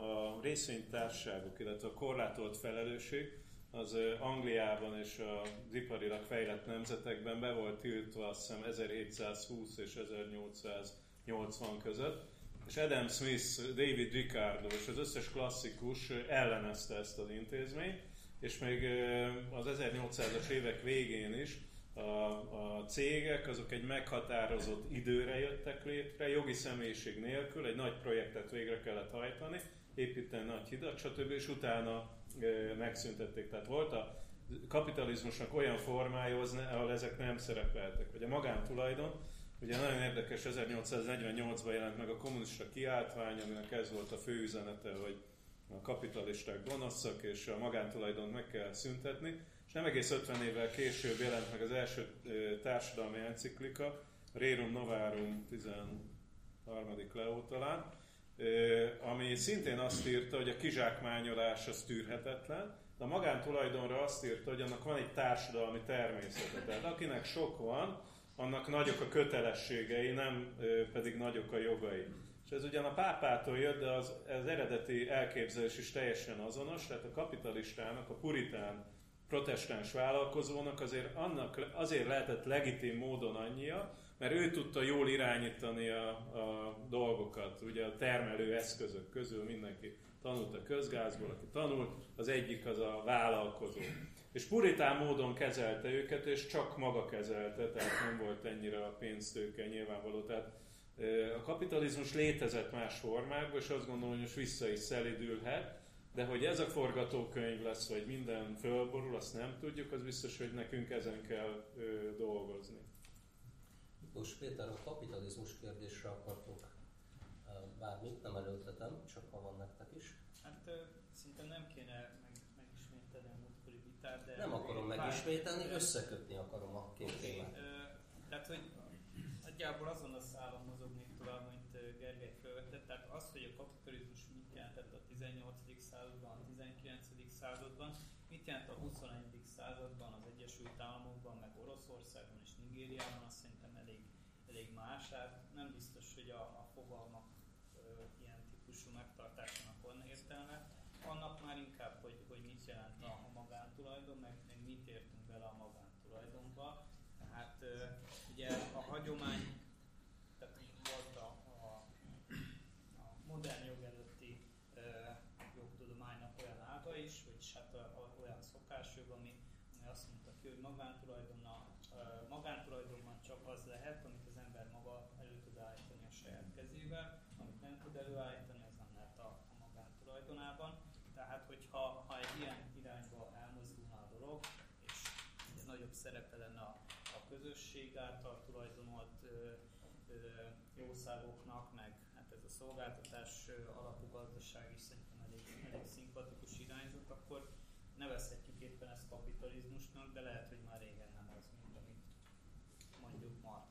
a részvénytársaságok, illetve a korlátolt felelősség, az Angliában és az iparilag fejlett nemzetekben be volt tiltva azt hiszem 1720 és 1880 között, és Adam Smith, David Ricardo és az összes klasszikus ellenezte ezt az intézményt, és még az 1800-as évek végén is a, a cégek azok egy meghatározott időre jöttek létre, jogi személyiség nélkül, egy nagy projektet végre kellett hajtani, építeni nagy hidat, stb. és utána e, megszüntették. Tehát volt a kapitalizmusnak olyan formája, ahol ezek nem szerepeltek. Vagy a magántulajdon, ugye nagyon érdekes, 1848-ban jelent meg a kommunista kiáltvány, aminek ez volt a fő üzenete, hogy a kapitalisták gonoszak, és a magántulajdont meg kell szüntetni. Nem egész 50 évvel később jelent meg az első társadalmi enciklika, Rerum Novarum 13. Leó talán, ami szintén azt írta, hogy a kizsákmányolás az tűrhetetlen, de a magántulajdonra azt írta, hogy annak van egy társadalmi természete. Tehát akinek sok van, annak nagyok a kötelességei, nem pedig nagyok a jogai. És ez ugyan a pápától jött, de az, az eredeti elképzelés is teljesen azonos, tehát a kapitalistának, a puritán protestáns vállalkozónak azért, annak, azért lehetett legitim módon annyia, mert ő tudta jól irányítani a, a dolgokat, ugye a termelő eszközök közül mindenki tanult a közgázból, aki tanult, az egyik az a vállalkozó. És puritán módon kezelte őket, és csak maga kezelte, tehát nem volt ennyire a pénztőke nyilvánvaló. Tehát a kapitalizmus létezett más formákban, és azt gondolom, hogy most vissza is szelidülhet, de hogy ez a forgatókönyv lesz, vagy minden fölborul, azt nem tudjuk, az biztos, hogy nekünk ezen kell ö, dolgozni. Miklós Péter, a kapitalizmus kérdésre akartok bármit, nem előttetem, csak ha van nektek is. Hát szinte nem kéne meg, megismételni a múltkori vitát, de... Nem akarom megismételni, összekötni akarom a két témát. Tehát, hogy nagyjából azon a szálon mozognék tovább, mint Gergely felvetett. Tehát az, hogy a kapitalizmus mit jelentett a 18. században, a 19. században, mit jelent a 21. században az Egyesült Államokban, meg Oroszországban és Nigériában, azt szerintem elég, elég más. Hát nem biztos, hogy a, a fogalmak ö, ilyen típusú megtartásának van értelme. Annak már inkább, hogy, hogy mit jelent a, a magántulajdon, meg, meg mit értünk bele a magántulajdonba. Tehát ugye a hagyomány, tehát volt a, a, a modern jog előtti e, jogtudománynak olyan ága is, hogy hát a, a, olyan szokásjog, ami, ami azt mondta ki, hogy magántulajdonna, magántulajdonban csak az lehet, amit az ember maga elő tud állítani a saját kezével, amit nem tud előállítani, az nem lehet a, a magántulajdonában. Tehát, hogyha ha egy ilyen irányba elmozdulna a dolog, és ugye nagyobb szerepe lenne a közösség által tulajdonolt jószágoknak, meg hát ez a szolgáltatás alapú gazdaság is szerintem elég, elég szimpatikus irányzat, akkor nevezhetjük éppen ezt kapitalizmusnak, de lehet, hogy már régen nem az, mint amit mondjuk Marx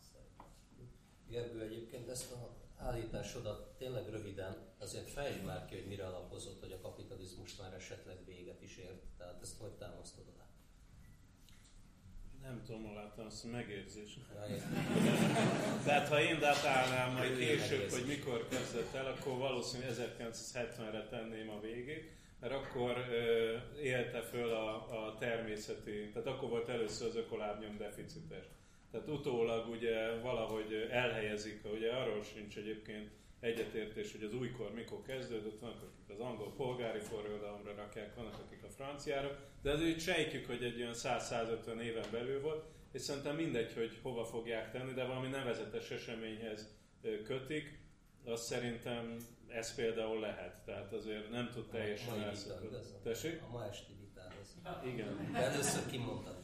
Gergő, egyébként ezt a állításodat tényleg röviden, azért fejtsd már ki, hogy mire alapozott, hogy a kapitalizmus már esetleg véget is ért. Tehát ezt hogy támasztod alá? Nem tudom, láttam azt a megérzés. Tehát ha én datálnám majd később, hogy mikor kezdett el, akkor valószínűleg 1970-re tenném a végét, mert akkor ö, élte föl a, a természeti, tehát akkor volt először az ökolábnyom deficites. Tehát utólag ugye valahogy elhelyezik, ugye arról sincs egyébként egyetértés, hogy az újkor mikor kezdődött, vannak akik az angol polgári forradalomra rakják, vannak akik a franciára, de azért sejtjük, hogy egy olyan 100-150 éven belül volt, és szerintem mindegy, hogy hova fogják tenni, de valami nevezetes eseményhez kötik, azt szerintem ez például lehet, tehát azért nem tud teljesen elszakadni. Tessék? A ma esti vitához. Igen. De először kimondtad.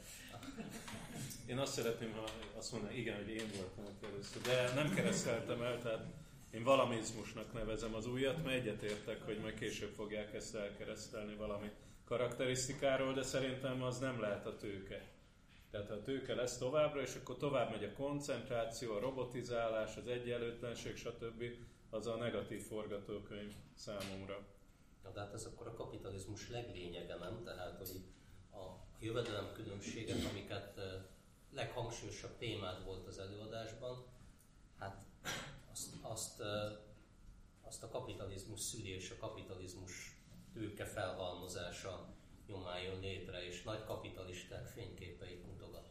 Én azt szeretném, ha azt mondaná, igen, hogy én voltam először, de nem kereszteltem el, tehát én valamizmusnak nevezem az újat, mert egyetértek, hogy majd később fogják ezt elkeresztelni valami karakterisztikáról, de szerintem az nem lehet a tőke. Tehát a tőke lesz továbbra, és akkor tovább megy a koncentráció, a robotizálás, az egyenlőtlenség, stb. Az a negatív forgatókönyv számomra. Na, de hát ez akkor a kapitalizmus leglényege, nem? Tehát, hogy a jövedelem különbséget, amiket leghangsúlyosabb témád volt az előadásban, hát azt, azt, azt a kapitalizmus szüli és a kapitalizmus tőke felhalmozása nyomán jön létre, és nagy kapitalisták fényképeit mutogattad.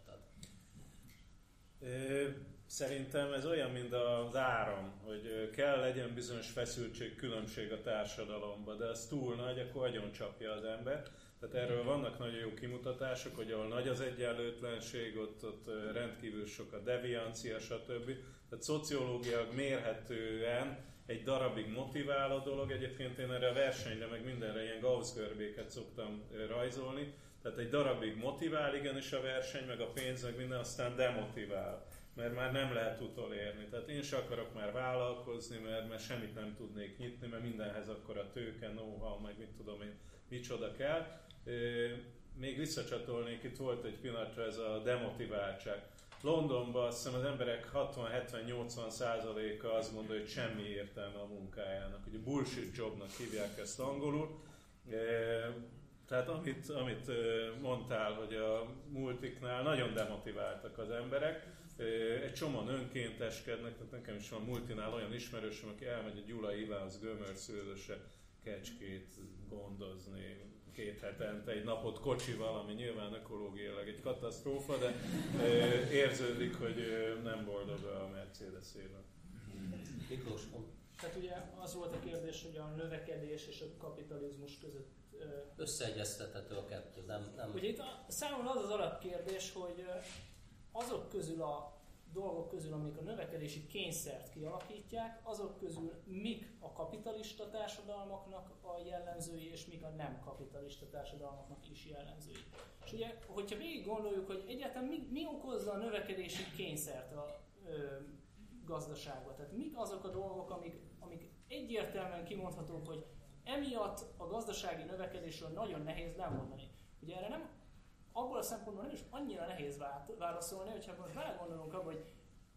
Szerintem ez olyan, mint az áram, hogy kell legyen bizonyos feszültség, különbség a társadalomban, de ez túl nagy, akkor agyon csapja az ember. Tehát erről vannak nagyon jó kimutatások, hogy ahol nagy az egyenlőtlenség, ott, ott rendkívül sok a deviancia, stb. Tehát szociológiak mérhetően egy darabig motivál a dolog. Egyébként én erre a versenyre, meg mindenre ilyen Gauss-görbéket szoktam rajzolni. Tehát egy darabig motivál igenis a verseny, meg a pénz, meg minden, aztán demotivál mert már nem lehet utolérni. Tehát én se akarok már vállalkozni, mert, mert semmit nem tudnék nyitni, mert mindenhez akkor a tőke, know-how, meg mit tudom én, micsoda kell. Még visszacsatolnék, itt volt egy pillanatra ez a demotiváltság. Londonban azt hiszem az emberek 60-70-80 százaléka azt gondolja, hogy semmi értelme a munkájának. Ugye bullshit jobnak hívják ezt angolul. Tehát amit, amit mondtál, hogy a multiknál nagyon demotiváltak az emberek, egy csomóan önkénteskednek, tehát nekem is van multinál olyan ismerősöm, aki elmegy a Gyula Ivánsz gömörszőzöse kecskét gondozni két hetente, egy napot kocsival, ami nyilván ökológiailag egy katasztrófa, de érződik, hogy nem boldog a Mercedes-ével. Miklós, tehát ugye az volt a kérdés, hogy a növekedés és a kapitalizmus között... Összeegyeztethető a kettő, nem... nem... Ugye itt a, számomra az az alapkérdés, hogy azok közül a dolgok közül, amik a növekedési kényszert kialakítják, azok közül mik a kapitalista társadalmaknak a jellemzői, és mik a nem kapitalista társadalmaknak is jellemzői. És ugye, hogyha végig gondoljuk, hogy egyáltalán mi, mi okozza a növekedési kényszert a ö, gazdaságba, tehát mik azok a dolgok, amik, amik egyértelműen kimondhatók, hogy emiatt a gazdasági növekedésről nagyon nehéz lemondani. Ugye erre nem abból a szempontból nem is annyira nehéz válaszolni, hogyha most belegondolunk abba, hogy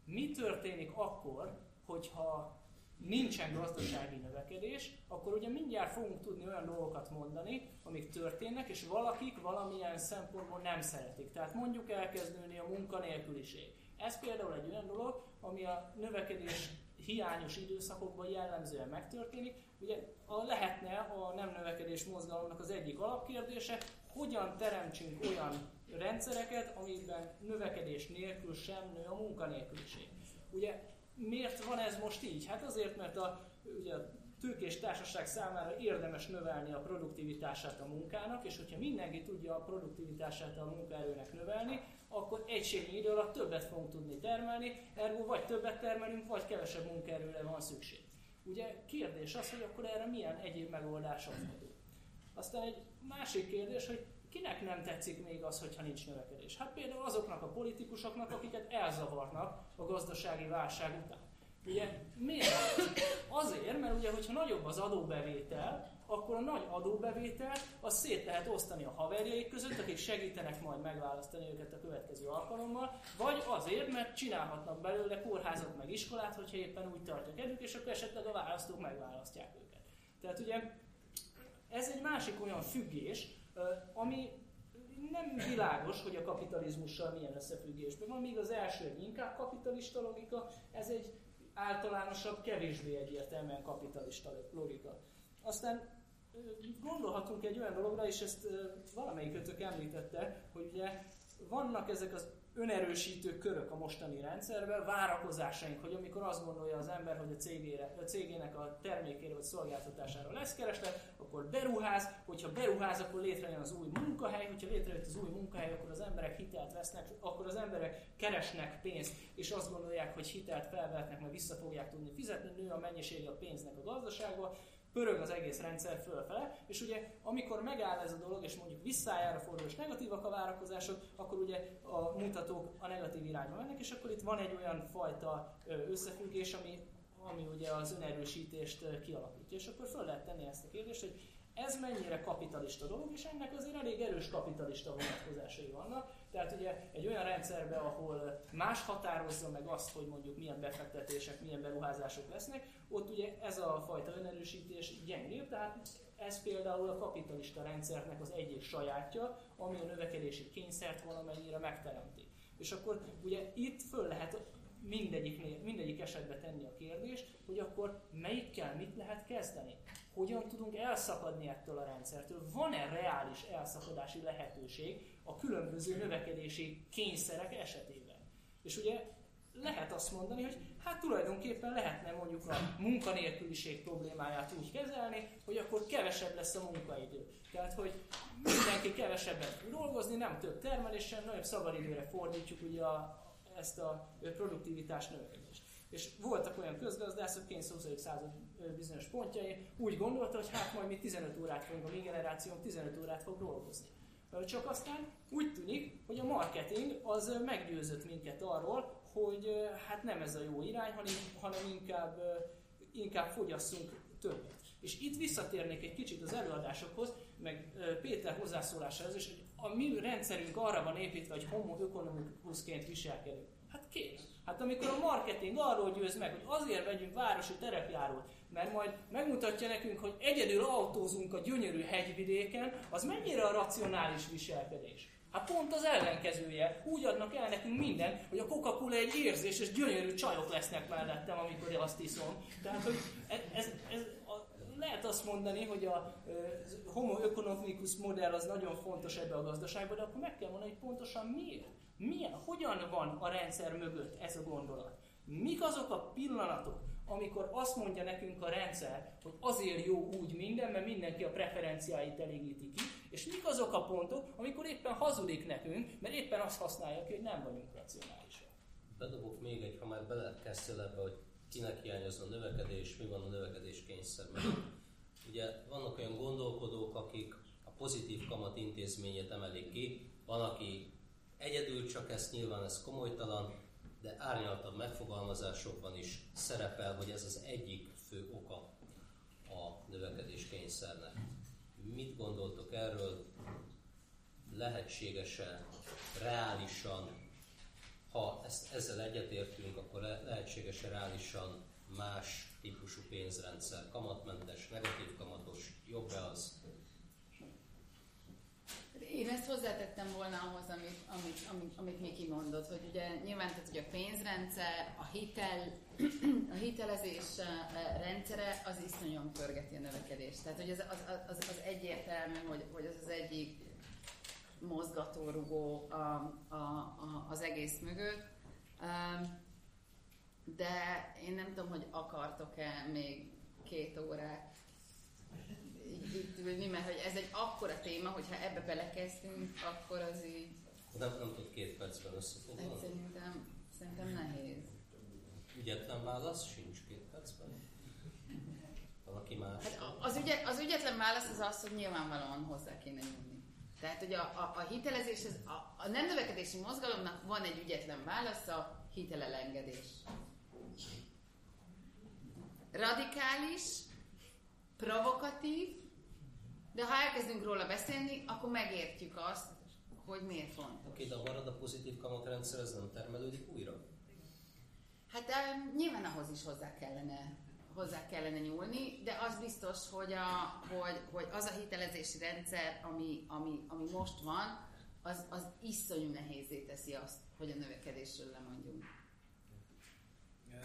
mi történik akkor, hogyha nincsen gazdasági növekedés, akkor ugye mindjárt fogunk tudni olyan dolgokat mondani, amik történnek, és valakik valamilyen szempontból nem szeretik. Tehát mondjuk elkezdődni a munkanélküliség. Ez például egy olyan dolog, ami a növekedés hiányos időszakokban jellemzően megtörténik. Ugye a, lehetne a nem növekedés mozgalomnak az egyik alapkérdése, hogyan teremtsünk olyan rendszereket, amiben növekedés nélkül sem nő a munkanélküliség. Ugye miért van ez most így? Hát azért, mert a, ugye tőkés társaság számára érdemes növelni a produktivitását a munkának, és hogyha mindenki tudja a produktivitását a munkaerőnek növelni, akkor egységnyi idő alatt többet fogunk tudni termelni, ergo vagy többet termelünk, vagy kevesebb munkaerőre van szükség. Ugye kérdés az, hogy akkor erre milyen egyéb megoldás adható. Aztán egy másik kérdés, hogy kinek nem tetszik még az, hogyha nincs növekedés? Hát például azoknak a politikusoknak, akiket elzavarnak a gazdasági válság után. Ugye miért? Azért, mert ugye, hogyha nagyobb az adóbevétel, akkor a nagy adóbevétel az szét lehet osztani a haverjaik között, akik segítenek majd megválasztani őket a következő alkalommal, vagy azért, mert csinálhatnak belőle kórházat meg iskolát, hogyha éppen úgy tartja kedvük, és akkor esetleg a választók megválasztják őket. Tehát ugye ez egy másik olyan függés, ami nem világos, hogy a kapitalizmussal milyen összefüggésben van, míg az első egy inkább kapitalista logika, ez egy általánosabb, kevésbé egyértelműen kapitalista logika. Aztán gondolhatunk egy olyan dologra, és ezt valamelyik ötök említette, hogy ugye vannak ezek az önerősítő körök a mostani rendszerben, várakozásaink, hogy amikor azt gondolja az ember, hogy a, cégére, a cégének a termékére vagy szolgáltatására lesz kereslet, akkor beruház, hogyha beruház, akkor létrejön az új munkahely, hogyha létrejött az új munkahely, akkor az emberek hitelt vesznek, akkor az emberek keresnek pénzt, és azt gondolják, hogy hitelt felvehetnek, mert vissza fogják tudni fizetni, nő a mennyisége a pénznek a gazdaságba, pörög az egész rendszer fölfele, és ugye amikor megáll ez a dolog, és mondjuk visszájára fordul, és negatívak a várakozások, akkor ugye a mutatók a negatív irányba mennek, és akkor itt van egy olyan fajta összefüggés, ami, ami ugye az önerősítést kialakítja. És akkor föl lehet tenni ezt a kérdést, hogy ez mennyire kapitalista dolog, és ennek azért elég erős kapitalista vonatkozásai vannak. Tehát ugye egy olyan rendszerben, ahol más határozza meg azt, hogy mondjuk milyen befektetések, milyen beruházások lesznek, ott ugye ez a fajta önerősítés gyengébb, tehát ez például a kapitalista rendszernek az egyik sajátja, ami a növekedési kényszert valamennyire megteremti. És akkor ugye itt föl lehet mindegyik, mindegyik esetben tenni a kérdést, hogy akkor melyikkel mit lehet kezdeni. Hogyan tudunk elszakadni ettől a rendszertől. Van-e reális elszakadási lehetőség a különböző növekedési kényszerek esetében? És ugye lehet azt mondani, hogy hát tulajdonképpen lehetne mondjuk a munkanélküliség problémáját úgy kezelni, hogy akkor kevesebb lesz a munkaidő. Tehát, hogy mindenki kevesebbet fog dolgozni, nem több termelésen, nagyobb szabadidőre fordítjuk ugye a, ezt a produktivitás növekedést. És voltak olyan közgazdászok, kénysz 20. század bizonyos pontjai, úgy gondolta, hogy hát majd mi 15 órát fogunk, a mi generációnk 15 órát fog dolgozni. Csak aztán úgy tűnik, hogy a marketing az meggyőzött minket arról, hogy hát nem ez a jó irány, hanem, hanem inkább, inkább fogyasszunk többet. És itt visszatérnék egy kicsit az előadásokhoz, meg Péter hozzászólásához hogy a mi rendszerünk arra van építve, hogy homo economicusként viselkedünk. Hát amikor a marketing arról győz meg, hogy azért vegyünk városi terepjárót, mert majd megmutatja nekünk, hogy egyedül autózunk a gyönyörű hegyvidéken, az mennyire a racionális viselkedés. Hát pont az ellenkezője. Úgy adnak el nekünk minden, hogy a Coca-Cola egy érzés, és gyönyörű csajok lesznek mellettem, amikor én azt iszom. Tehát, hogy ez, ez, a, lehet azt mondani, hogy a homo economicus modell az nagyon fontos ebbe a gazdaságban, de akkor meg kell mondani, hogy pontosan miért. Milyen, hogyan van a rendszer mögött ez a gondolat? Mik azok a pillanatok, amikor azt mondja nekünk a rendszer, hogy azért jó úgy minden, mert mindenki a preferenciáit elégíti ki, és mik azok a pontok, amikor éppen hazudik nekünk, mert éppen azt használja ki, hogy nem vagyunk racionálisak. Bedobok még egy, ha már belekezdtél ebbe, hogy kinek hiányozna a növekedés, mi van a növekedés kényszer Ugye vannak olyan gondolkodók, akik a pozitív kamat intézményét emelik ki, van, aki egyedül csak ezt nyilván ez komolytalan, de árnyaltabb megfogalmazásokban is szerepel, hogy ez az egyik fő oka a növekedés kényszernek. Mit gondoltok erről? Lehetséges-e reálisan, ha ezt, ezzel egyetértünk, akkor le, lehetséges-e reálisan más típusú pénzrendszer, kamatmentes, negatív kamatos, jobb-e az? Én ezt hozzátettem volna ahhoz, amit, amit, amit, amit Miki mondott, hogy ugye nyilván tehát, hogy a pénzrendszer, a hitel, a hitelezés eh, rendszere az iszonyan pörgeti a növekedést. Tehát, hogy az, az, az, az egyértelmű, hogy, hogy az az egyik mozgatórugó a, a, a, az egész mögött. De én nem tudom, hogy akartok-e még két órát itt ülni, mert hogy ez egy akkora téma, hogyha ebbe belekezdünk, akkor az így... Nem, nem tud két percben összefoglalni? Szerintem, szerintem nehéz. Ügyetlen válasz sincs két percben? Valaki más? Hát az, ügyet, az ügyetlen válasz az az, hogy nyilvánvalóan hozzá kéne nyúlni. Tehát, hogy a, a, a hitelezés, a, a nem növekedési mozgalomnak van egy ügyetlen válasz, a hitelelengedés. Radikális, provokatív, de ha elkezdünk róla beszélni, akkor megértjük azt, hogy miért fontos. Oké, de marad a pozitív kamatrendszer, ez nem termelődik újra? Hát um, nyilván ahhoz is hozzá kellene, hozzá kellene nyúlni, de az biztos, hogy, a, hogy, hogy az a hitelezési rendszer, ami, ami, ami most van, az, az iszonyú nehézé teszi azt, hogy a növekedésről lemondjunk.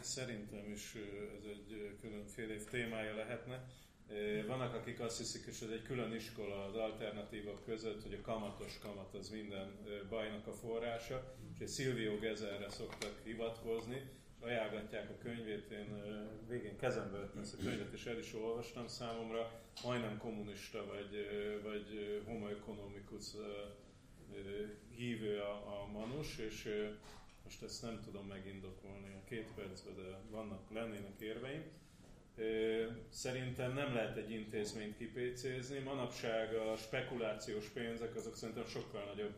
Szerintem is ez egy különféle év témája lehetne. Vannak, akik azt hiszik, és ez egy külön iskola az alternatívok között, hogy a kamatos kamat az minden bajnak a forrása, és egy Silvio Gezerre szoktak hivatkozni, ajánlatják a könyvét, én végén kezembe vettem ezt a könyvet, és el is olvastam számomra, majdnem kommunista vagy, vagy homo economicus hívő a, a manus, és most ezt nem tudom megindokolni a két percben, de vannak, lennének érveim. Szerintem nem lehet egy intézményt kipécézni. Manapság a spekulációs pénzek azok szerintem sokkal nagyobb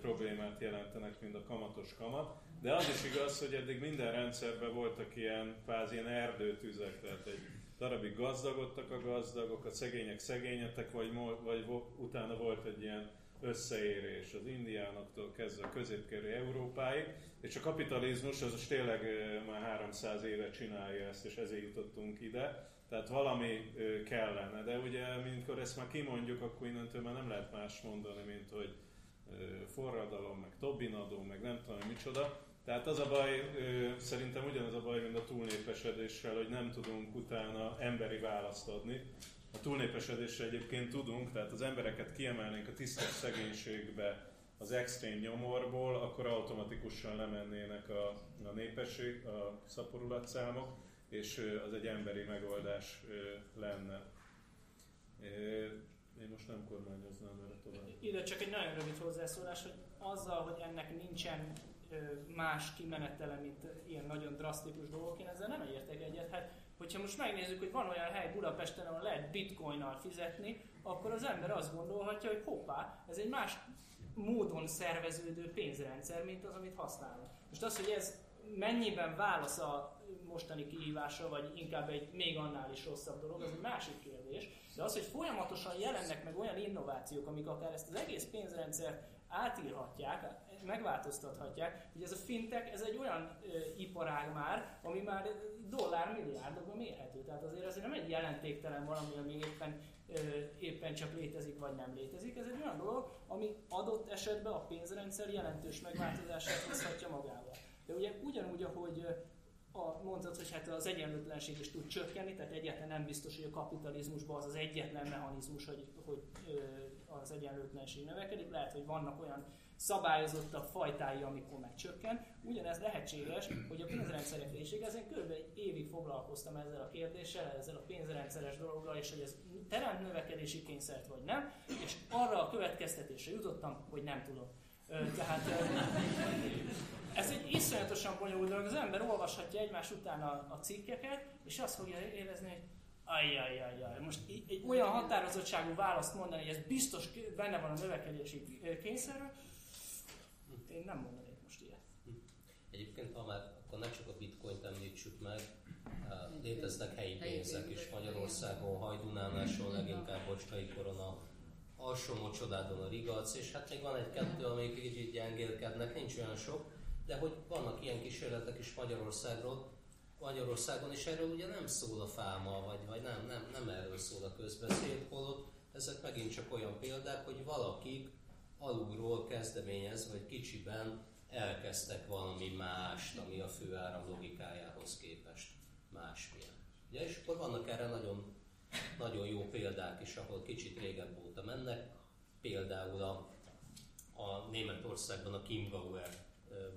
problémát jelentenek, mint a kamatos kamat. De az is igaz, hogy eddig minden rendszerben voltak ilyen, kvázi ilyen erdőtüzek, tehát egy darabig gazdagodtak a gazdagok, a szegények szegényetek, vagy, vagy utána volt egy ilyen összeérés az indiánoktól kezdve a középkörű Európáig, és a kapitalizmus az tényleg már 300 éve csinálja ezt, és ezért jutottunk ide, tehát valami kellene, de ugye, mintkor ezt már kimondjuk, akkor innentől már nem lehet más mondani, mint hogy forradalom, meg Tobin adó, meg nem tudom micsoda. Tehát az a baj, szerintem ugyanaz a baj, mint a túlnépesedéssel, hogy nem tudunk utána emberi választ adni, a túlnépesedésre egyébként tudunk, tehát az embereket kiemelnénk a tisztes szegénységbe, az extrém nyomorból, akkor automatikusan lemennének a, a népesség, a szaporulatszámok, és az egy emberi megoldás lenne. Én most nem kormányoznám vele tovább. Ide csak egy nagyon rövid hozzászólás, hogy azzal, hogy ennek nincsen más kimenetele, mint ilyen nagyon drasztikus dolgok, én ezzel nem értek egyet. Hát, hogyha most megnézzük, hogy van olyan hely Budapesten, ahol lehet bitcoinnal fizetni, akkor az ember azt gondolhatja, hogy hoppá, ez egy más módon szerveződő pénzrendszer, mint az, amit használunk. Most az, hogy ez mennyiben válasz a mostani kihívásra, vagy inkább egy még annál is rosszabb dolog, az egy másik kérdés. De az, hogy folyamatosan jelennek meg olyan innovációk, amik akár ezt az egész pénzrendszert átírhatják, megváltoztathatják. Ugye ez a fintech, ez egy olyan ö, iparág már, ami már dollár milliárdokban mérhető. Tehát azért ez nem egy jelentéktelen valami, ami éppen, ö, éppen csak létezik vagy nem létezik. Ez egy olyan dolog, ami adott esetben a pénzrendszer jelentős megváltozását hozhatja magával. De ugye ugyanúgy, ahogy a, mondtad, hogy hát az egyenlőtlenség is tud csökkenni, tehát egyetlen nem biztos, hogy a kapitalizmusban az az egyetlen mechanizmus, hogy, hogy az egyenlőtlenség növekedik. Lehet, hogy vannak olyan szabályozottabb fajtái, amikor megcsökken. Ugyanez lehetséges, hogy a pénzrendszerek is igazán kb. egy évig foglalkoztam ezzel a kérdéssel, ezzel a pénzrendszeres dologgal, és hogy ez teremt növekedési kényszert vagy nem, és arra a következtetésre jutottam, hogy nem tudom. Tehát ez egy iszonyatosan bonyolult dolog. Az ember olvashatja egymás után a, a cikkeket, és azt fogja érezni, hogy ajjajjajjaj. Most egy olyan határozottságú választ mondani, hogy ez biztos benne van a növekedési kényszerről, én nem mondanék most ilyet. Egyébként, ha már akkor ne csak a bitcoint említsük meg, léteznek helyi pénzek is Magyarországon, Hajdunánáson leginkább bocskai korona, alsó mocsodádon a rigac, és hát még van egy-kettő, amelyik így gyengélkednek, nincs olyan sok, de hogy vannak ilyen kísérletek is Magyarországról, Magyarországon, és erről ugye nem szól a fáma, vagy, vagy nem, nem, nem erről szól a közbeszéd, holott ezek megint csak olyan példák, hogy valakik alulról kezdeményez, vagy kicsiben elkezdtek valami mást, ami a főáram logikájához képest másmilyen. Ugye, és akkor vannak erre nagyon, nagyon jó példák is, ahol kicsit régebb óta mennek. Például a, a Németországban, a Kimbauer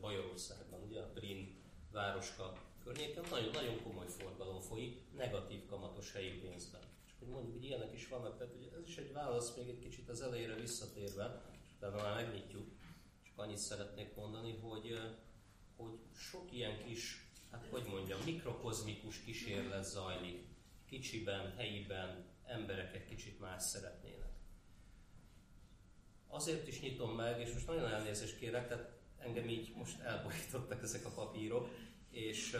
Bajorországban, ugye a Brin városka környéken nagyon, nagyon komoly forgalom folyik, negatív kamatos helyi pénzben. És hogy mondjuk, hogy ilyenek is vannak, tehát ugye ez is egy válasz még egy kicsit az elejére visszatérve, utána már megnyitjuk. Csak annyit szeretnék mondani, hogy, hogy sok ilyen kis, hát hogy mondjam, mikrokozmikus kísérlet zajlik. Kicsiben, helyiben emberek egy kicsit más szeretnének. Azért is nyitom meg, és most nagyon elnézést kérek, tehát engem így most elborítottak ezek a papírok, és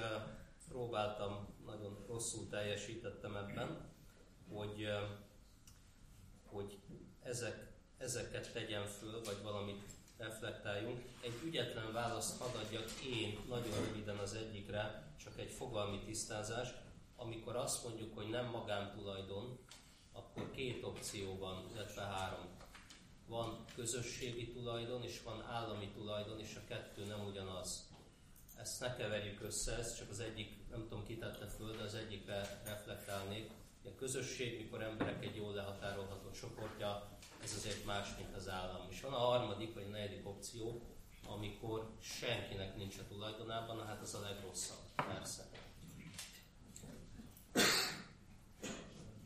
próbáltam, nagyon rosszul teljesítettem ebben, hogy, hogy ezek, ezeket tegyen föl, vagy valamit reflektáljunk. Egy ügyetlen választ hadd adjak én nagyon röviden az egyikre, csak egy fogalmi tisztázás. Amikor azt mondjuk, hogy nem magántulajdon, akkor két opció van, illetve három van közösségi tulajdon, és van állami tulajdon, és a kettő nem ugyanaz. Ezt ne keverjük össze, ez csak az egyik, nem tudom, kitette föl, de az egyikre reflektálnék. A közösség, mikor emberek egy jól lehatárolható csoportja, ez azért más, mint az állam. És van a harmadik, vagy a negyedik opció, amikor senkinek nincs a tulajdonában, hát az a legrosszabb, persze.